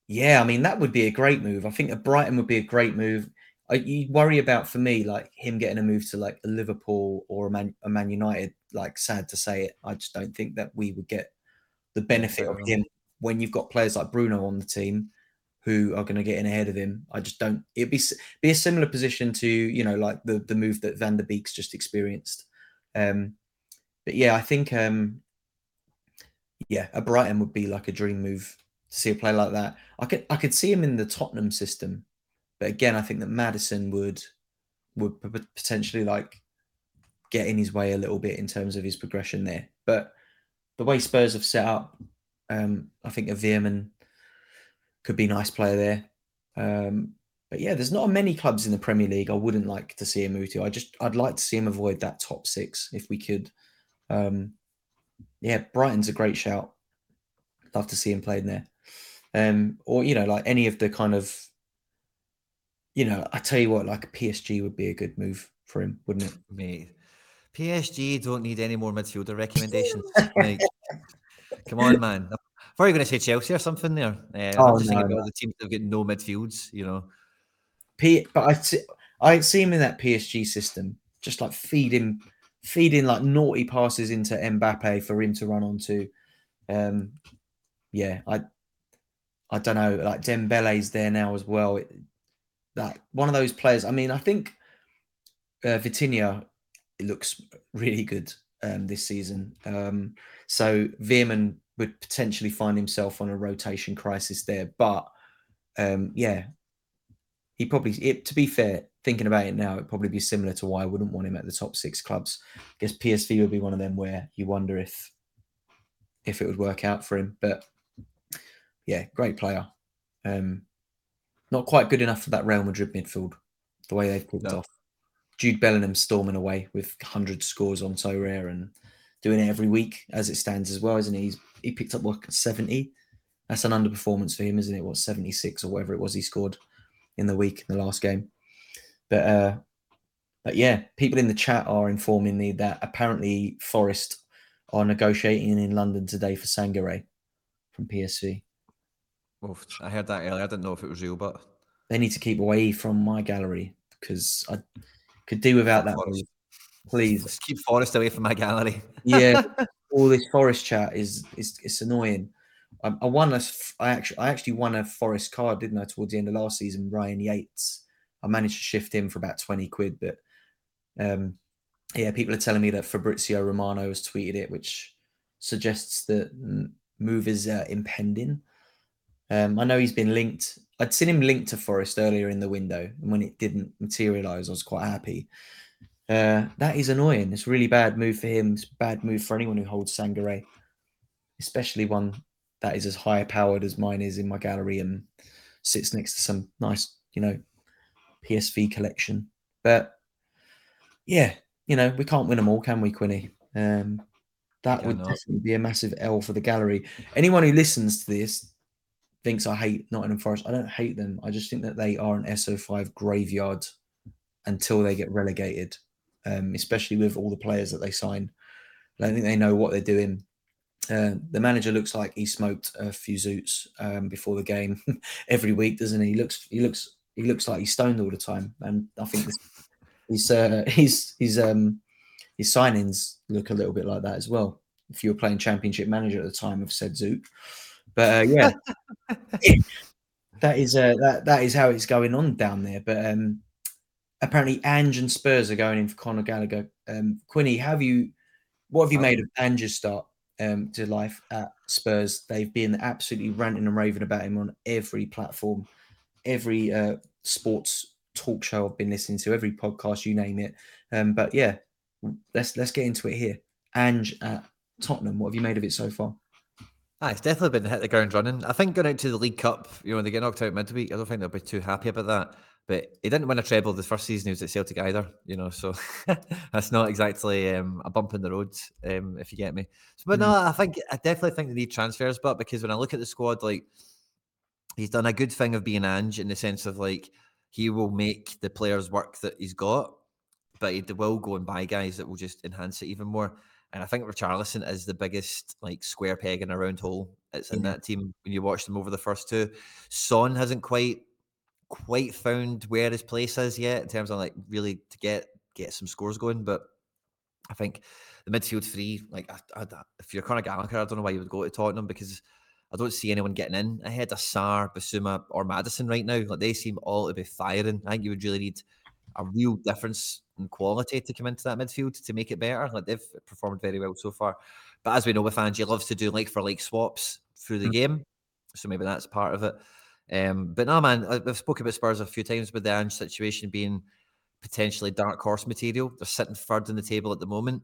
Yeah, I mean, that would be a great move. I think a Brighton would be a great move. I, you worry about for me like him getting a move to like a Liverpool or a Man, a Man United. Like sad to say it, I just don't think that we would get the benefit of him when you've got players like Bruno on the team who are going to get in ahead of him. I just don't. It'd be be a similar position to you know like the the move that Van der Beek's just experienced. Um, but yeah, I think um, yeah, a Brighton would be like a dream move to see a player like that. I could I could see him in the Tottenham system but again, I think that Maddison would would potentially like get in his way a little bit in terms of his progression there. But the way Spurs have set up, um, I think a Veerman could be a nice player there. Um, but yeah, there's not many clubs in the Premier League I wouldn't like to see him move to. I just I'd like to see him avoid that top six if we could. Um, yeah, Brighton's a great shout. Love to see him playing there. Um, or you know, like any of the kind of you know, I tell you what, like a PSG would be a good move for him, wouldn't it? [LAUGHS] Mate, PSG don't need any more midfielder recommendations. [LAUGHS] come on, man. Are you going to say Chelsea or something there. Uh, oh, I'm just no, thinking about no. the teams that have got no midfields, you know. P- but I see, I see him in that PSG system, just like feeding, feeding like naughty passes into Mbappe for him to run onto. Um, yeah, I, I don't know. Like Dembele's there now as well. It, that one of those players. I mean, I think uh, Vitinha looks really good um, this season. Um, so Veerman would potentially find himself on a rotation crisis there. But um, yeah, he probably. It, to be fair, thinking about it now, it'd probably be similar to why I wouldn't want him at the top six clubs. I guess PSV would be one of them where you wonder if if it would work out for him. But yeah, great player. Um, not quite good enough for that Real Madrid midfield, the way they've kicked no. off. Jude Bellingham storming away with 100 scores on Sorare and doing it every week as it stands as well, isn't he? He's, he picked up like 70. That's an underperformance for him, isn't it? What 76 or whatever it was he scored in the week in the last game. But uh, but yeah, people in the chat are informing me that apparently Forest are negotiating in London today for Sangare from PSV. Oof, I heard that earlier. I didn't know if it was real, but they need to keep away from my gallery because I could do without that. Forest. Please Let's keep Forest away from my gallery. yeah, [LAUGHS] all this Forest chat is is it's annoying. I, I won a, I actually I actually won a Forest card, didn't I? Towards the end of last season, Ryan Yates. I managed to shift him for about twenty quid, but um, yeah, people are telling me that Fabrizio Romano has tweeted it, which suggests that move is uh, impending. Um, I know he's been linked. I'd seen him linked to Forest earlier in the window, and when it didn't materialise, I was quite happy. Uh, that is annoying. It's a really bad move for him. It's a bad move for anyone who holds Sangare, especially one that is as high powered as mine is in my gallery and sits next to some nice, you know, PSV collection. But yeah, you know, we can't win them all, can we, Quinny? Um, that would definitely be a massive L for the gallery. Anyone who listens to this thinks I hate Nottingham Forest. I don't hate them. I just think that they are an SO5 graveyard until they get relegated, um, especially with all the players that they sign. I don't think they know what they're doing. Uh, the manager looks like he smoked a few zoots um, before the game [LAUGHS] every week, doesn't he? He looks he looks he looks like he's stoned all the time, and I think this, his uh, his his um his signings look a little bit like that as well. If you were playing Championship Manager at the time of said Zoot, but uh, yeah, [LAUGHS] that is uh, that that is how it's going on down there. But um, apparently, Ange and Spurs are going in for Conor Gallagher. Um, Quinny, have you? What have you made of Ange's start um, to life at Spurs? They've been absolutely ranting and raving about him on every platform, every uh, sports talk show I've been listening to, every podcast, you name it. Um, but yeah, let's let's get into it here. Ange at Tottenham, what have you made of it so far? Ah, it's definitely been hit the ground running. I think going out to the League Cup, you know, when they get knocked out midweek, I don't think they'll be too happy about that. But he didn't win a treble the first season he was at Celtic either, you know, so [LAUGHS] that's not exactly um, a bump in the road, um, if you get me. So, but mm. no, I think I definitely think they need transfers, but because when I look at the squad, like he's done a good thing of being Ange in the sense of like he will make the players work that he's got, but he will go and buy guys that will just enhance it even more. And I think Richarlison is the biggest like square peg in a round hole. It's in mm-hmm. that team when you watch them over the first two. Son hasn't quite quite found where his place is yet in terms of like really to get get some scores going. But I think the midfield three, like I, I, if you're Conor Gallagher, I don't know why you would go to Tottenham because I don't see anyone getting in ahead of Sarr, Bissouma, or Maddison right now. Like they seem all to be firing. I think you would really need a real difference in quality to come into that midfield to make it better. Like they've performed very well so far. But as we know with Ange, loves to do like for like swaps through the mm-hmm. game. So maybe that's part of it. Um, but no, man, I've spoken about Spurs a few times with the Ange situation being potentially dark horse material. They're sitting third in the table at the moment,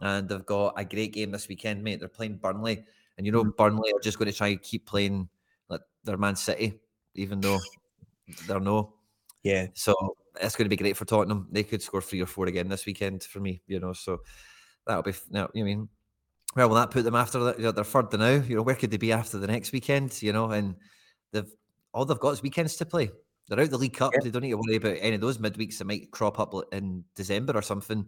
and they've got a great game this weekend, mate. They're playing Burnley, and you know mm-hmm. Burnley are just going to try and keep playing like their Man City, even though they're no. Yeah. So it's going to be great for Tottenham. They could score three or four again this weekend for me, you know. So that'll be now. You mean, where will that put them after that? You know, they're third now. You know, where could they be after the next weekend? You know, and they've all they've got is weekends to play. They're out the League Cup. They don't need to worry about any of those midweeks that might crop up in December or something.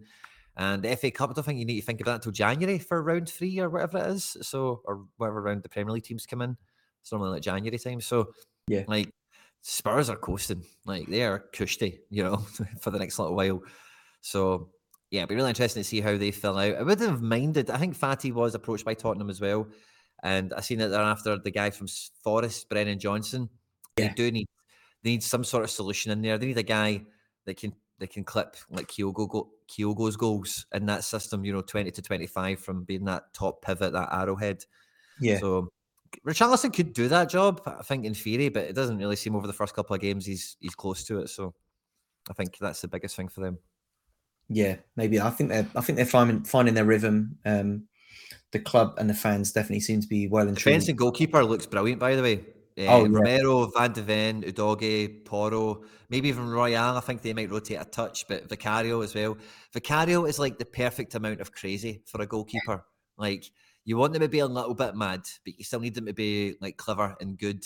And the FA Cup, I don't think you need to think about that until January for round three or whatever it is. So, or whatever round the Premier League teams come in. It's normally like January time. So, yeah, like Spurs are coasting, like they are cushy, you know, [LAUGHS] for the next little while. So yeah, it'd be really interesting to see how they fill out. I wouldn't have minded. I think Fati was approached by Tottenham as well, and I seen that they're after the guy from Forest, Brennan Johnson. Yeah. They do need they need some sort of solution in there. They need a guy that can that can clip like Kyogo go, Kyogo's goals in that system. You know, twenty to twenty five from being that top pivot, that arrowhead. Yeah. So Richarlison could do that job, I think, in theory, but it doesn't really seem over the first couple of games he's he's close to it. So I think that's the biggest thing for them. Yeah, maybe. I think they're. I think they're finding finding their rhythm. Um, the club and the fans definitely seem to be well and Defense and goalkeeper looks brilliant, by the way. Uh, oh, yeah. Romero, Van de Ven, Udogie, Porro, maybe even Royal. I think they might rotate a touch, but Vicario as well. Vicario is like the perfect amount of crazy for a goalkeeper. Like you want them to be a little bit mad, but you still need them to be like clever and good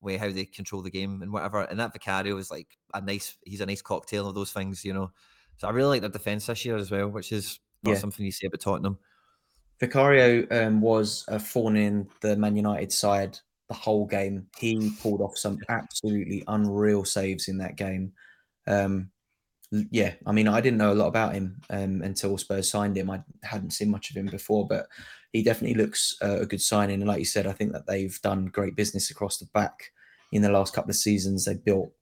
way how they control the game and whatever. And that Vicario is like a nice. He's a nice cocktail of those things, you know. So I really like their defense this year as well, which is not yeah. something you see about Tottenham. Vicario um, was a thorn in the Man United side the whole game. He pulled off some absolutely unreal saves in that game. Um, yeah, I mean, I didn't know a lot about him um, until Spurs signed him. I hadn't seen much of him before, but he definitely looks uh, a good signing. And like you said, I think that they've done great business across the back in the last couple of seasons. They built,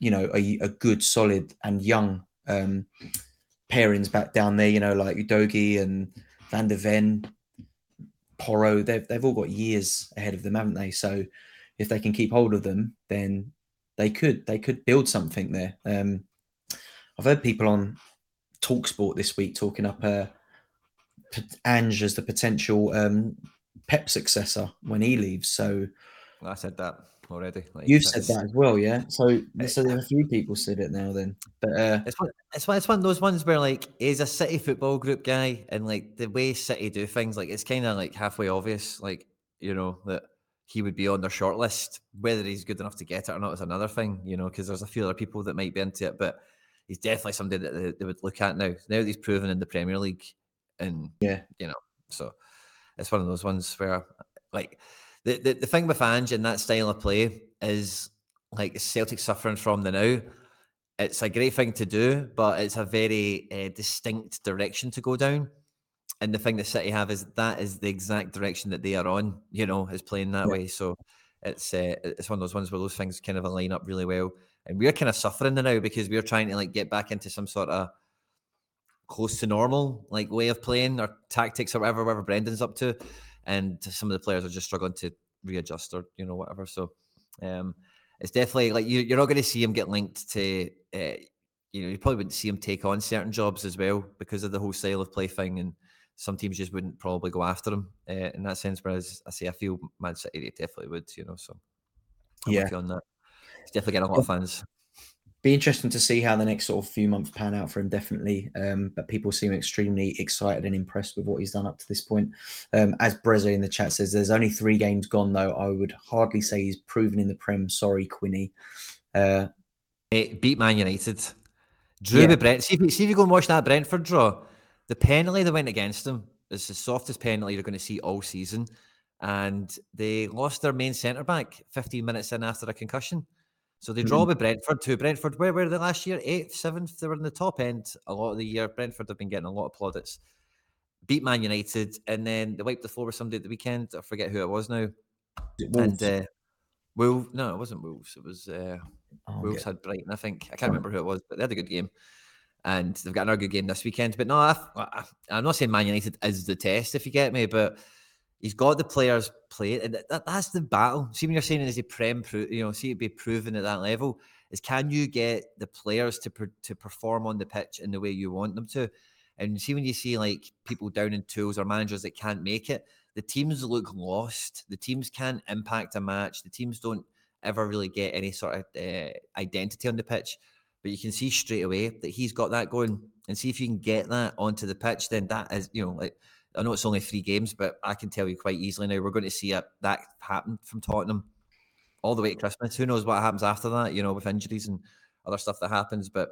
you know, a, a good, solid, and young um, pairings back down there. You know, like Udogie and Van de Ven, Porro. they've they've all got years ahead of them, haven't they? So if they can keep hold of them, then they could they could build something there. Um, I've heard people on Talksport this week talking up uh, Ange as the potential um, Pep successor when he leaves. So I said that already. Like, You've said that as well, yeah. So, so there a few people said it now. Then, but uh, it's one, it's one, it's one of those ones where like he's a City football group guy, and like the way City do things, like it's kind of like halfway obvious, like you know that he would be on their short list. Whether he's good enough to get it or not is another thing, you know, because there's a few other people that might be into it, but he's definitely somebody that they, they would look at now. Now that he's proven in the Premier League, and yeah, you know, so it's one of those ones where like the, the, the thing with Ange and that style of play is like Celtic suffering from the now. It's a great thing to do, but it's a very uh, distinct direction to go down. And the thing that City have is that is the exact direction that they are on. You know, is playing that yeah. way. So it's uh, it's one of those ones where those things kind of align up really well. And we're kind of suffering the now because we're trying to like get back into some sort of close to normal like way of playing or tactics or whatever, whatever Brendan's up to and some of the players are just struggling to readjust or you know whatever. So um, it's definitely like you, you're not going to see him get linked to. Uh, you know, you probably wouldn't see him take on certain jobs as well because of the whole style of play thing, and some teams just wouldn't probably go after him uh, in that sense. Whereas I say I feel Man City definitely would, you know. So I'm yeah, on that. He's definitely getting a lot of fans be interesting to see how the next sort of few months pan out for him, definitely. Um, but people seem extremely excited and impressed with what he's done up to this point. Um, as Brezza in the chat says, there's only three games gone, though. I would hardly say he's proven in the Prem. Sorry, Quinny. Uh, it beat Man United. Drew yeah. Brent. See if, see if you go and watch that Brentford draw. The penalty that went against them is the softest penalty you're going to see all season. And they lost their main centre back 15 minutes in after a concussion. So they draw mm-hmm. with Brentford too. Brentford, where were they last year? Eighth, seventh. They were in the top end a lot of the year. Brentford have been getting a lot of plaudits. Beat Man United, and then they wiped the floor with somebody at the weekend. I forget who it was now. And uh, Wolves. No, it wasn't Wolves. It was uh, oh, Wolves had Brighton. I think I can't remember who it was, but they had a good game, and they've got another good game this weekend. But no, I, am not saying Man United is the test, if you get me, but he's got the players play, and that, that's the battle. See, when you're saying is a prem, you know, see it be proven at that level, is can you get the players to to perform on the pitch in the way you want them to? And see when you see like people down in tools or managers that can't make it, the teams look lost. The teams can't impact a match. The teams don't ever really get any sort of uh, identity on the pitch. But you can see straight away that he's got that going, and see if you can get that onto the pitch. Then that is, you know, like I know it's only three games, but I can tell you quite easily now we're going to see a, that happen from Tottenham all the way to Christmas. Who knows what happens after that, you know, with injuries and other stuff that happens. But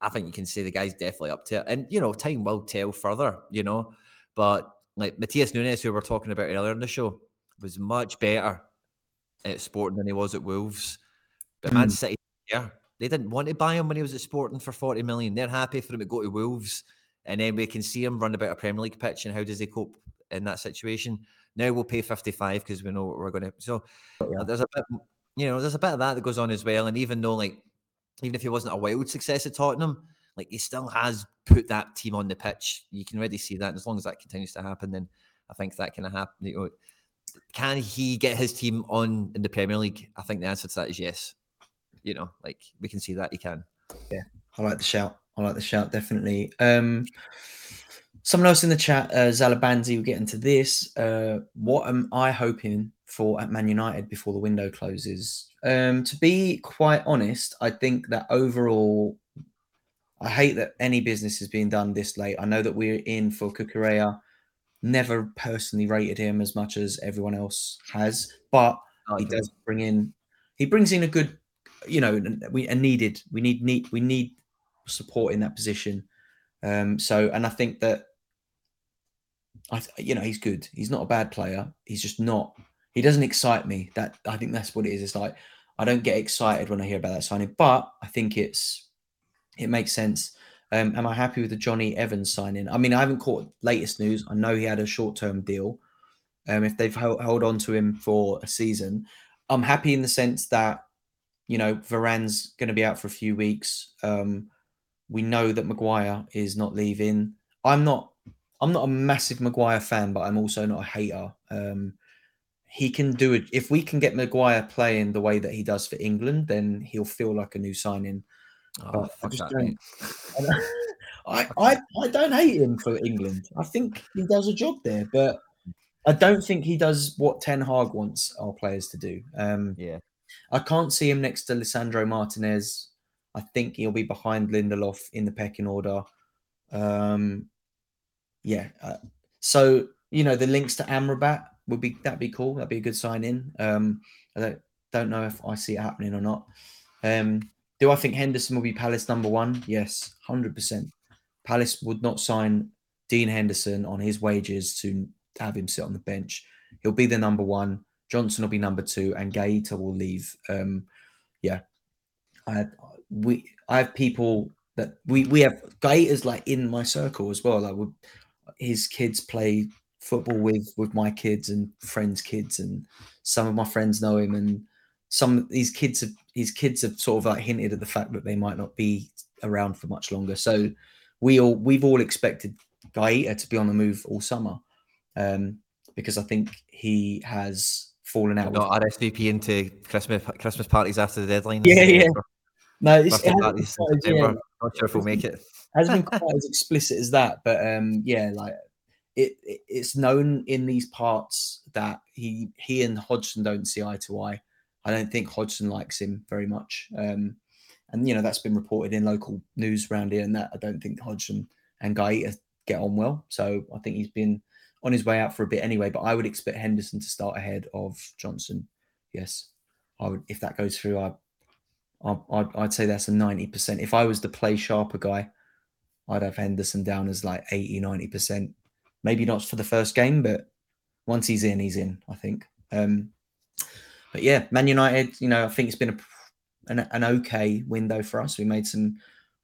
I think you can say the guy's definitely up to it. And, you know, time will tell further, you know. But like Matheus Nunes, who we were talking about earlier in the show, was much better at Sporting than he was at Wolves. But mm. Man City, yeah, they didn't want to buy him when he was at Sporting for 40 million. They're happy for him to go to Wolves and then we can see him run about a Premier League pitch and how does he cope in that situation. Now we'll pay 55 because we know what we're going to. So oh, yeah. Uh, there's a bit, you know, there's a bit of that that goes on as well. And even though, like, even if he wasn't a wild success at Tottenham, like he still has put that team on the pitch. You can already see that. And as long as that continues to happen, then I think that can happen. You know, can he get his team on in the Premier League? I think the answer to that is yes. You know, like we can see that he can. Yeah. I like the shout. I like the shout definitely. Um, someone else in the chat, uh, Zalabanzi, will get into this. Uh, what am I hoping for at Man United before the window closes? Um, to be quite honest, I think that overall, I hate that any business is being done this late. I know that we're in for Cucurella. Never personally rated him as much as everyone else has, but he does bring in. He brings in a good, you know, we a needed. We need need we need support in that position. Um, so, and I think that, I, you know, he's good. He's not a bad player. He's just not. He doesn't excite me. That I think that's what it is. It's like I don't get excited when I hear about that signing, but I think it's it makes sense. Um, am I happy with the Jonny Evans signing? I mean, I haven't caught latest news. I know he had a short term deal. Um, if they've held, held on to him for a season, I'm happy in the sense that you know Varane's going to be out for a few weeks. Um, we know that Maguire is not leaving. I'm not. I'm not a massive Maguire fan, but I'm also not a hater. Um, he can do it. If we can get Maguire playing the way that he does for England, then he'll feel like a new signing. Oh, I just don't. [LAUGHS] I, I, I don't hate him for England. I think he does a job there, but I don't think he does what Ten Hag wants our players to do. Um, yeah, I can't see him next to Lisandro Martinez. I think he'll be behind Lindelof in the pecking order. Um, yeah. Uh, so you know the links to Amrabat would be that'd be cool. That'd be a good sign in. Um, I don't, don't know if I see it happening or not. Um, do I think Henderson will be Palace number one? Yes, hundred percent. Palace would not sign Dean Henderson on his wages to have him sit on the bench. He'll be the number one. Johnstone will be number two, and Guaita will leave. Um, yeah, I, we I have people that we we have Guaita's like in my circle as well. Like his kids play football with with my kids and friends' kids, and some of my friends know him, and some these kids have his kids have sort of like hinted at the fact that they might not be around for much longer. So we all we've all expected Guaita to be on the move all summer, um, because I think he has fallen out. Not RSVP into Christmas Christmas parties after the deadline. Yeah, yeah. No, it's, it yeah. Not sure if we'll make it. hasn't been [LAUGHS] quite as explicit as that, but um, yeah, like it, it, it's known in these parts that he he and Hodgson don't see eye to eye. I don't think Hodgson likes him very much, um, and you know that's been reported in local news around here, and that I don't think Hodgson and Guaita get on well. So I think he's been on his way out for a bit anyway. But I would expect Henderson to start ahead of Johnstone. Yes, I would if that goes through. I I'd, I'd say that's a 90%. If I was the play sharper guy, I'd have Henderson down as like 80, 90%. Maybe not for the first game, but once he's in, he's in, I think. Um, but yeah, Man United, you know, I think it's been a, an, an okay window for us. We made some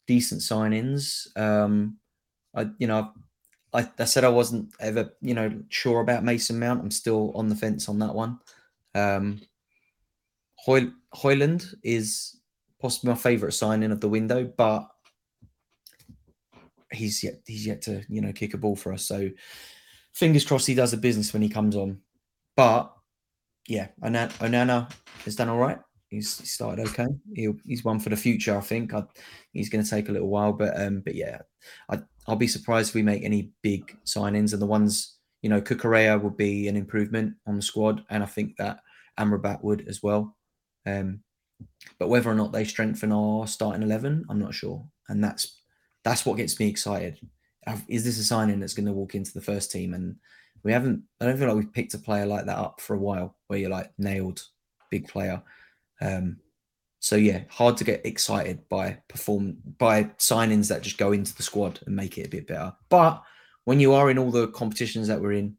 decent signings. Um, I, you know, I, I said I wasn't ever, you know, sure about Mason Mount. I'm still on the fence on that one. Um, Hoy- Højlund is possibly my favourite signing of the window, but he's yet he's yet to you know kick a ball for us. So fingers crossed he does the business when he comes on. But yeah, Onana, has done all right. He's he started okay. He'll, he's one for the future, I think. I, he's going to take a little while, but um, but yeah, I, I'll be surprised if we make any big signings. And the ones you know, Cucurella would be an improvement on the squad, and I think that Amrabat would as well. Um, but whether or not they strengthen our starting eleven, I'm not sure, and that's that's what gets me excited. Is this a signing that's going to walk into the first team? And we haven't. I don't feel like we've picked a player like that up for a while, where you're like nailed, big player. Um, so yeah, hard to get excited by perform by signings that just go into the squad and make it a bit better. But when you are in all the competitions that we're in,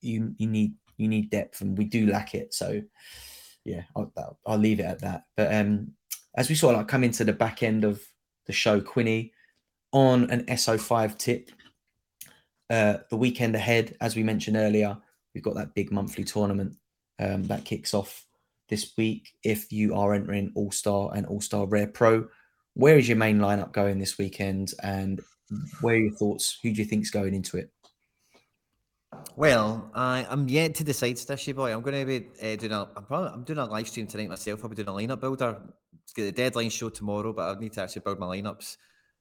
you you need you need depth, and we do lack it. So yeah, I'll, I'll leave it at that. But um, as we sort of like come into the back end of the show, Quinny, on an SO5 tip, uh, the weekend ahead, as we mentioned earlier, we've got that big monthly tournament um, that kicks off this week. If you are entering All Star and All Star Rare Pro, where is your main lineup going this weekend, and where are your thoughts? Who do you think is going into it? Well, I, I'm yet to decide, Stishy boy. I'm going to be uh, doing a. I'm probably I'm doing a live stream tonight myself. I'll be doing a lineup builder got the deadline show tomorrow, but I need to actually build my lineups,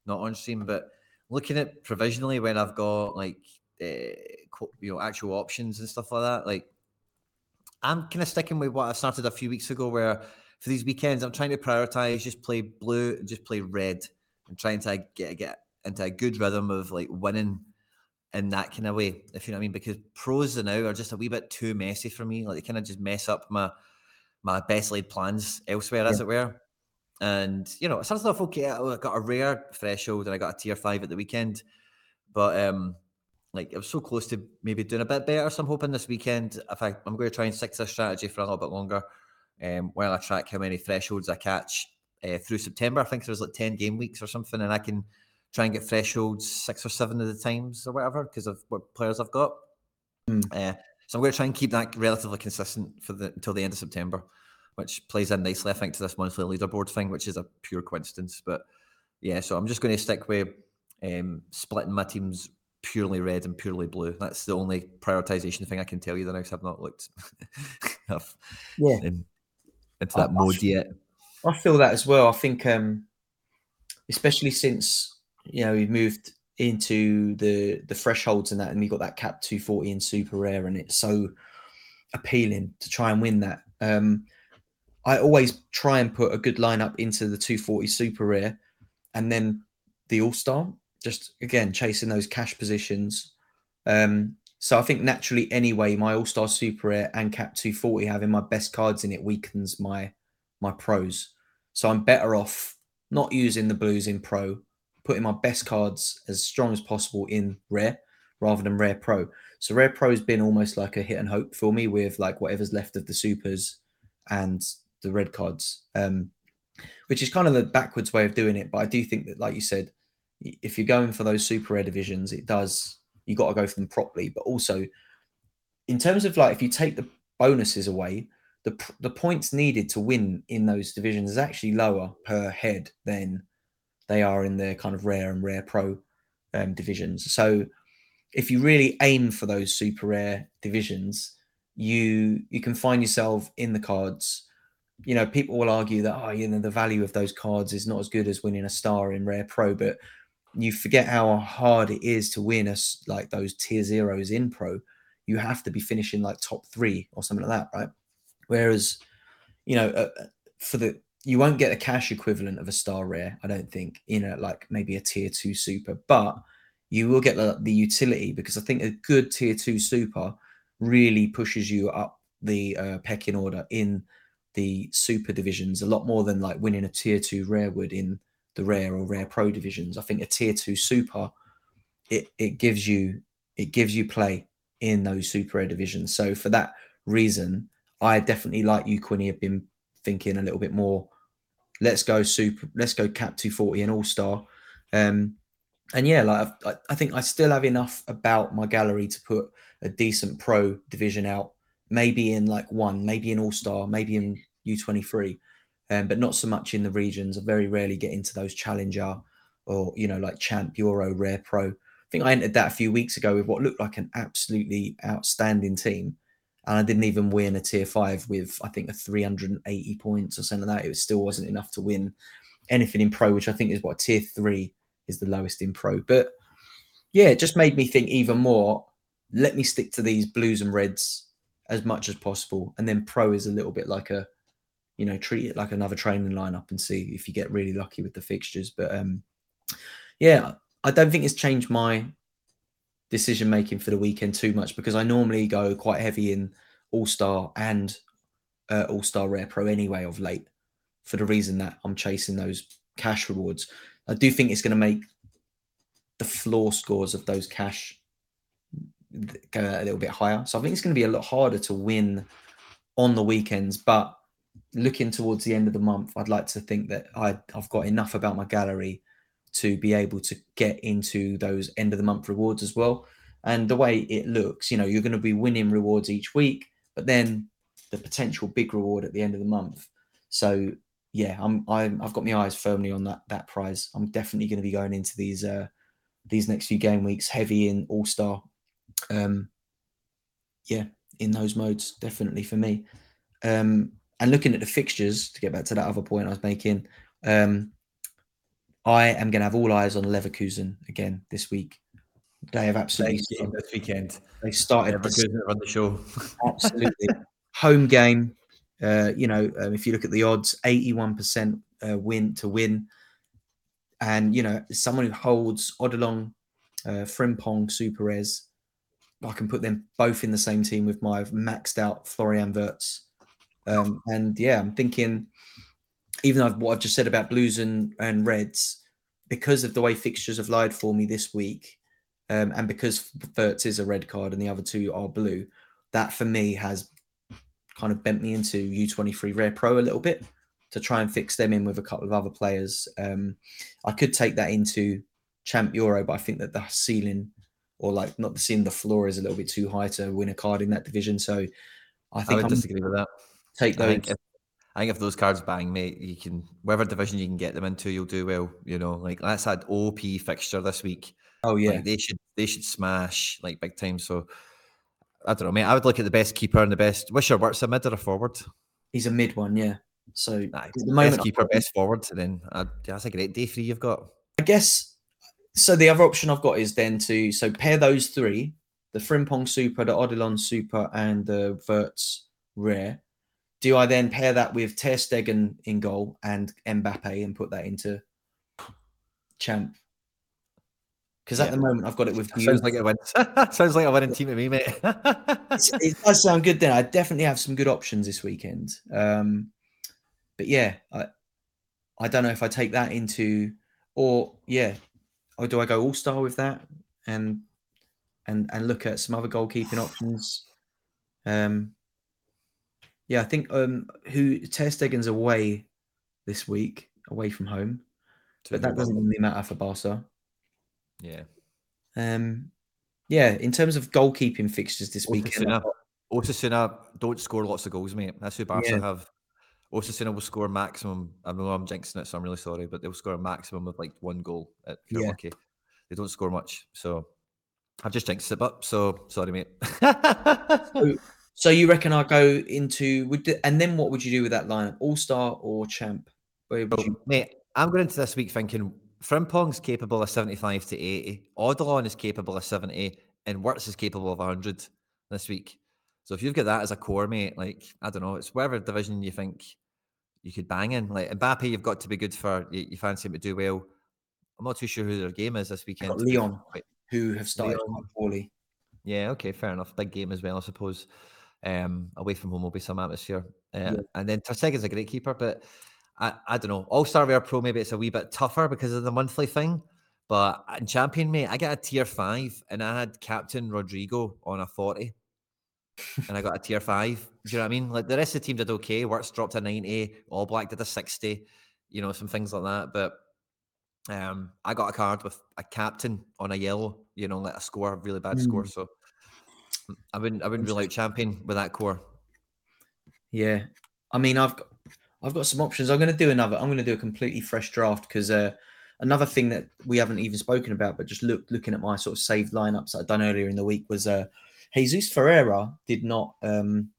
not on stream. But looking at provisionally when I've got like uh, you know actual options and stuff like that, like I'm kind of sticking with what I started a few weeks ago, where for these weekends I'm trying to prioritize just play blue and just play red, and trying to get get into a good rhythm of like winning in that kind of way, if you know what I mean. Because pros now are just a wee bit too messy for me. Like they kind of just mess up my my best laid plans elsewhere, yeah. as it were. And you know, it started off okay. I got a rare threshold and I got a tier five at the weekend, but um, like I was so close to maybe doing a bit better. So I'm hoping this weekend, if I, I'm going to try and stick to this strategy for a little bit longer, um, while I track how many thresholds I catch uh, through September. I think there's like ten game weeks or something, and I can try and get thresholds six or seven of the times or whatever because of what players I've got. Mm. Uh, so I'm going to try and keep that relatively consistent for the until the end of September which plays in nicely, I think, to this monthly leaderboard thing, which is a pure coincidence. But yeah, so I'm just going to stick with um, splitting my teams purely red and purely blue. That's the only prioritization thing I can tell you. The next I've not looked [LAUGHS] enough yeah. in, into that I, mode I feel, yet. I feel that as well. I think, um, especially since you know we've moved into the the thresholds and that, and we got that cap 240 in super rare, and it's so appealing to try and win that. Um, I always try and put a good lineup into the 240 super rare and then the all star, just again chasing those cash positions. Um, so I think naturally, anyway, my all star super rare and cap 240 having my best cards in it weakens my my pros. So I'm better off not using the blues in pro, putting my best cards as strong as possible in rare rather than rare pro. So rare pro has been almost like a hit and hope for me with like whatever's left of the supers and the red cards, um, which is kind of the backwards way of doing it. But I do think that, like you said, if you're going for those super rare divisions, it does you got to go for them properly. But also, in terms of like if you take the bonuses away, the the points needed to win in those divisions is actually lower per head than they are in their kind of rare and rare pro um, divisions. So if you really aim for those super rare divisions, you you can find yourself in the cards you know, people will argue that, oh, you know, the value of those cards is not as good as winning a star in Rare Pro, but you forget how hard it is to win us like those tier zeros in Pro. You have to be finishing like top three or something like that, right? Whereas, you know, uh, uh for the you won't get a cash equivalent of a star rare, I don't think, in a like maybe a tier two super, but you will get the, the utility because I think a good tier two super really pushes you up the uh, pecking order in the super divisions a lot more than like winning a tier two rare would in the rare or rare pro divisions. I think a tier two super it it gives you it gives you play in those super rare divisions. So for that reason, I definitely like you, Quinny, have been thinking a little bit more. Let's go super. Let's go cap two forty and all star. Um, and yeah, like I, I think I still have enough about my gallery to put a decent pro division out. Maybe in like one, maybe in all star, maybe in U23, um, but not so much in the regions. I very rarely get into those challenger or, you know, like champ, Euro, rare pro. I think I entered that a few weeks ago with what looked like an absolutely outstanding team. And I didn't even win a tier five with, I think, a 380 points or something like that. It still wasn't enough to win anything in pro, which I think is what tier three is the lowest in pro. But yeah, it just made me think even more. Let me stick to these blues and reds as much as possible. And then pro is a little bit like a you know, treat it like another training lineup and see if you get really lucky with the fixtures. But um, yeah, I don't think it's changed my decision making for the weekend too much because I normally go quite heavy in All Star and uh, All Star Rare Pro anyway of late for the reason that I'm chasing those cash rewards. I do think it's going to make the floor scores of those cash go a little bit higher. So I think it's going to be a lot harder to win on the weekends, but looking towards the end of the month, I'd like to think that I, I've got enough about my gallery to be able to get into those end of the month rewards as well. And the way it looks, you know, you're going to be winning rewards each week, but then the potential big reward at the end of the month. So yeah, I'm, I'm I've got my eyes firmly on that that prize. I'm definitely going to be going into these uh these next few game weeks heavy in All Star. Um, yeah, in those modes, definitely for me. Um, and looking at the fixtures to get back to that other point I was making, um, I am going to have all eyes on Leverkusen again this week. They have absolutely game this weekend. They started Leverkusen run the show. [LAUGHS] absolutely home game. Uh, you know, um, if you look at the odds, eighty-one percent uh, win to win, and you know, someone who holds Odilon, uh, Frimpong, Super Res, I can put them both in the same team with my maxed out Florian Wirtz. Um, and yeah, I'm thinking, even though what I've just said about Blues and, and Reds, because of the way fixtures have lied for me this week, um, and because Wirtz is a red card and the other two are blue, that for me has kind of bent me into U23 Rare Pro a little bit to try and fix them in with a couple of other players. Um, I could take that into Champ Euro, but I think that the ceiling or like not the ceiling, the floor is a little bit too high to win a card in that division. So I think I I'm disagree with that. take those. I think if those cards bang, mate, you can whatever division you can get them into, you'll do well. You know, like that's had OP fixture this week. oh yeah, Like they should they should smash like big time. So I don't know, mate. I would look at the best keeper and the best. What's your Wirtz a mid or a forward? he's a mid one. Yeah. So Nah, at the best keeper, best forward. And then uh, that's a great day three you've got. I guess so. The other option I've got is then to so pair those three: the Frimpong Super, the Odilon Super, and the Wirtz Rare. Do I then pair that with Ter Stegen in goal and Mbappe and put that into champ? Because at the moment I've got it with Sounds like a went. [LAUGHS] Sounds like a winning team to me, mate. It does sound good. Then I definitely have some good options this weekend. Um, but yeah, I I don't know if I take that into or yeah, or do I go all star with that and and and look at some other goalkeeping options? Um, yeah, I think um who Ter Stegen's away this week, away from home, but that doesn't really matter for Barca. Yeah. Um, yeah, in terms of goalkeeping fixtures this weekend, Osasuna don't score lots of goals, mate. That's who Barca Yeah. have. Osasuna will score maximum. I know I'm jinxing it, so I'm really sorry, but they'll score a maximum of like one goal if you're Yeah. lucky. They don't score much, so I've just jinxed it. up. so sorry, mate. [LAUGHS] So you reckon I go into would the, and then what would you do with that lineup? All star or champ? Would oh, you, mate, I'm going into this week thinking Frimpong's capable of 75 to 80, Odilon is capable of 70, and Wirtz is capable of 100 this week. So if you've got that as a core, mate, like, I don't know, it's whatever division you think you could bang in. Like, Mbappe, you've got to be good for, you, you fancy him to do well. I'm not too sure who their game is this weekend. got to be Leon. who have started Leon. poorly? Yeah, okay, fair enough. Big game as well, I suppose. Um, away from home will be some atmosphere. Uh, Yeah. And then Ter Stegen's a great keeper, but I, I don't know. All Star Rare Pro, maybe it's a wee bit tougher because of the monthly thing. But in Champion, mate, I got a tier five and I had Captain Rodrigo on a 40 and I got a tier five. Do you know what I mean? Like the rest of the team did okay. Wirtz dropped a 90, All Black did a 60, you know, some things like that. But um, I got a card with a captain on a yellow, you know, like a score, a really bad score. So mm, I wouldn't, I wouldn't rule out champion with that core. Yeah, I mean I've got I've got some options. I'm going to do another. I'm going to do a completely fresh draft because uh, another thing that we haven't even spoken about, but just look looking at my sort of saved lineups that I'd done earlier in the week was uh, Jesus Ferreira did not um,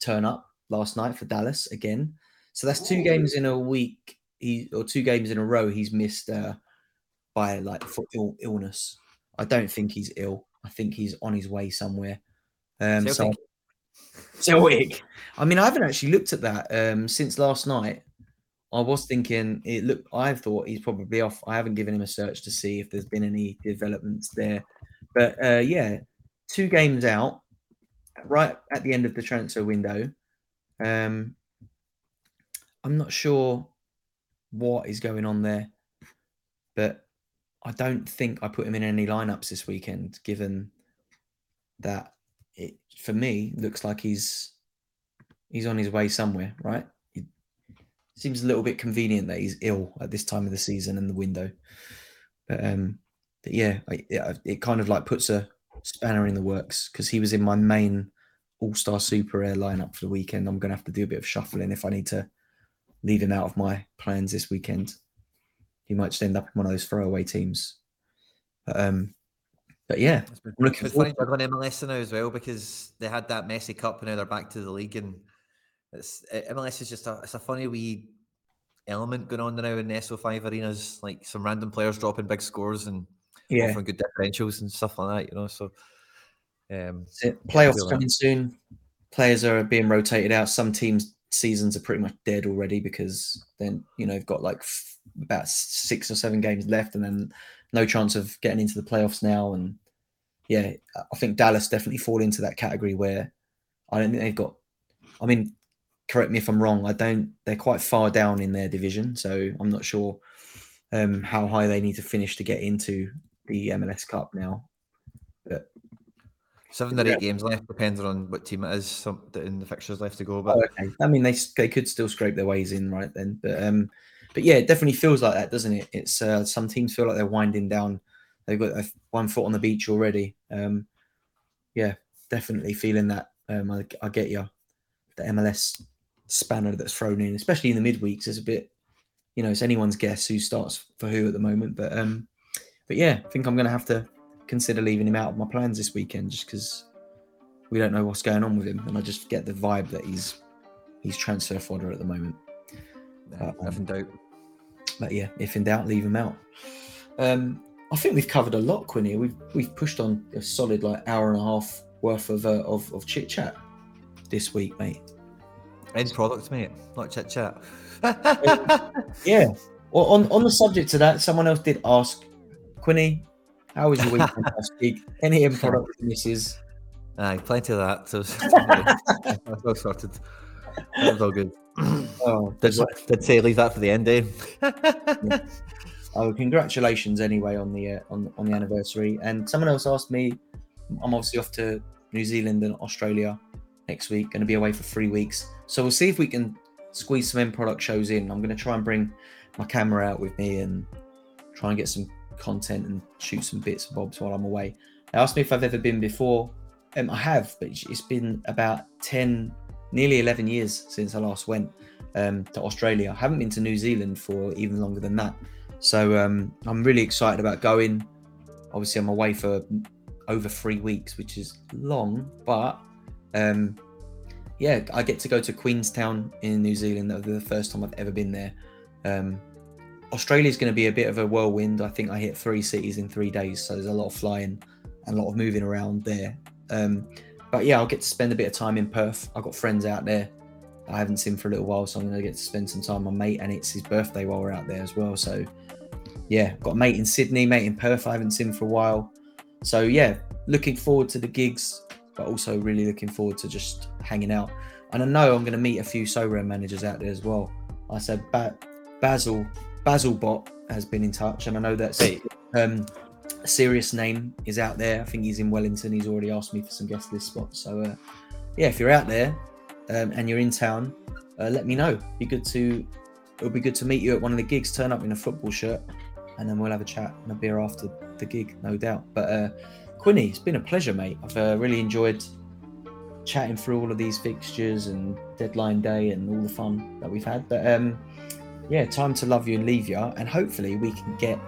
turn up last night for Dallas again. So that's two games in a week. He or two games in a row. He's missed uh, by like for Ill, illness. I don't think he's ill. I think he's on his way somewhere. Um, so Celtic. [LAUGHS] Celtic. I mean, I haven't actually looked at that um, since last night. I was thinking it looked. I thought he's probably off. I haven't given him a search to see if there's been any developments there. But uh, yeah, two games out, right at the end of the transfer window. Um, I'm not sure what is going on there, but I don't think I put him in any lineups this weekend, given that it for me looks like he's he's on his way somewhere, right? It seems a little bit convenient that he's ill at this time of the season and the window. But um but yeah, I, yeah, it kind of like puts a spanner in the works because he was in my main all-star super rare lineup for the weekend. I'm gonna have to do a bit of shuffling if I need to leave him out of my plans this weekend. He might just end up in one of those throwaway teams. But, um but yeah, I'm looking it's funny forward juggling MLS now as well because they had that messy cup and now they're back to the league and It's MLS is just a it's a funny wee element going on now in the SO5 arenas, like some random players dropping big scores and Yeah, offering good differentials and stuff like that, you know. So um. Playoffs coming soon. Players are being rotated out. Some teams' seasons are pretty much dead already because then you know they've got like f- about six or seven games left, and then no chance of getting into the playoffs now. And yeah, I think Dallas definitely fall into that category where I don't think they've got. I mean, correct me if I'm wrong. I don't. They're quite far down in their division, so I'm not sure um, how high they need to finish to get into the MLS Cup now. But seven or Yeah. eight games left, depending on what team it is, in the fixtures left to go. But Oh, okay. I mean, they they could still scrape their ways in, right then. But um, but yeah, it definitely feels like that, doesn't it? It's uh, some teams feel like they're winding down. They've got one foot on the beach already. Um, yeah, definitely feeling that. Um, I, I get you. The MLS spanner that's thrown in, especially in the midweeks, is a bit. You know, it's anyone's guess who starts for who at the moment. But um, but yeah, I think I'm going to have to consider leaving him out of my plans this weekend just because we don't know what's going on with him, and I just get the vibe that he's he's transfer fodder at the moment. uh, um, in doubt. But yeah, if in doubt, leave them out. Um, I think we've covered a lot, Quinny. We've we've pushed on a solid like hour and a half worth of uh, of, of chit chat this week, mate. End product, mate, not chit chat. [LAUGHS] Yeah. Well, on on the subject of that, someone else did ask, Quinny, how was your last week? Any end product misses? Aye, plenty of that. So [LAUGHS] that's all sorted. That was all good. Oh, Did, did say leave that for the end, eh? [LAUGHS] Oh, congratulations anyway on the uh, on on the anniversary. And someone else asked me, I'm obviously off to New Zealand and Australia next week. Going to be away for three weeks, so we'll see if we can squeeze some end product shows in. I'm going to try and bring my camera out with me and try and get some content and shoot some bits and bobs while I'm away. They asked me if I've ever been before. Um, I have, but it's- it's been about ten, nearly eleven years since I last went um, to Australia. I haven't been to New Zealand for even longer than that. So um, I'm really excited about going. Obviously, I'm away for over three weeks, which is long, but um, yeah, I get to go to Queenstown in New Zealand. That'll be the first time I've ever been there. Um, is going to be a bit of a whirlwind. I think I hit three cities in three days, so there's a lot of flying and a lot of moving around there. Um, but yeah, I'll get to spend a bit of time in Perth. I've got friends out there I haven't seen for a little while, so I'm going to get to spend some time with my mate, and it's his birthday while we're out there as well. So, yeah, got a mate in Sydney, mate in Perth. I haven't seen for a while. So, yeah, looking forward to the gigs, but also really looking forward to just hanging out. And I know I'm going to meet a few Sorare managers out there as well. I said ba- Basil Basil Bot has been in touch, and I know that's Hey. um, a serious name is out there. I think he's in Wellington. He's already asked me for some guest list spots. So, uh, yeah, if you're out there um, and you're in town, uh, let me know. Be good to it'll be good to meet you at one of the gigs. Turn up in a football shirt, and then we'll have a chat and a beer after the gig, no doubt. But uh, Quinny, it's been a pleasure, mate. I've uh, really enjoyed chatting through all of these fixtures and deadline day and all the fun that we've had. But um, yeah, time to love you and leave you, and hopefully we can get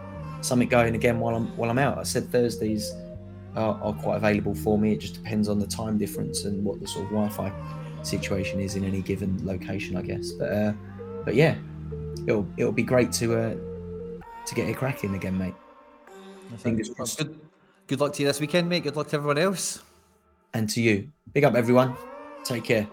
something going again while I'm while I'm out. I said Thursdays are, are quite available for me. It just depends on the time difference and what the sort of Wi-Fi situation is in any given location, I guess. But uh, but yeah, it'll it'll be great to uh, to get it cracking again, mate. Fingers Well, crossed. Good, good luck to you this weekend, mate. Good luck to everyone else. And to you, big up everyone. Take care.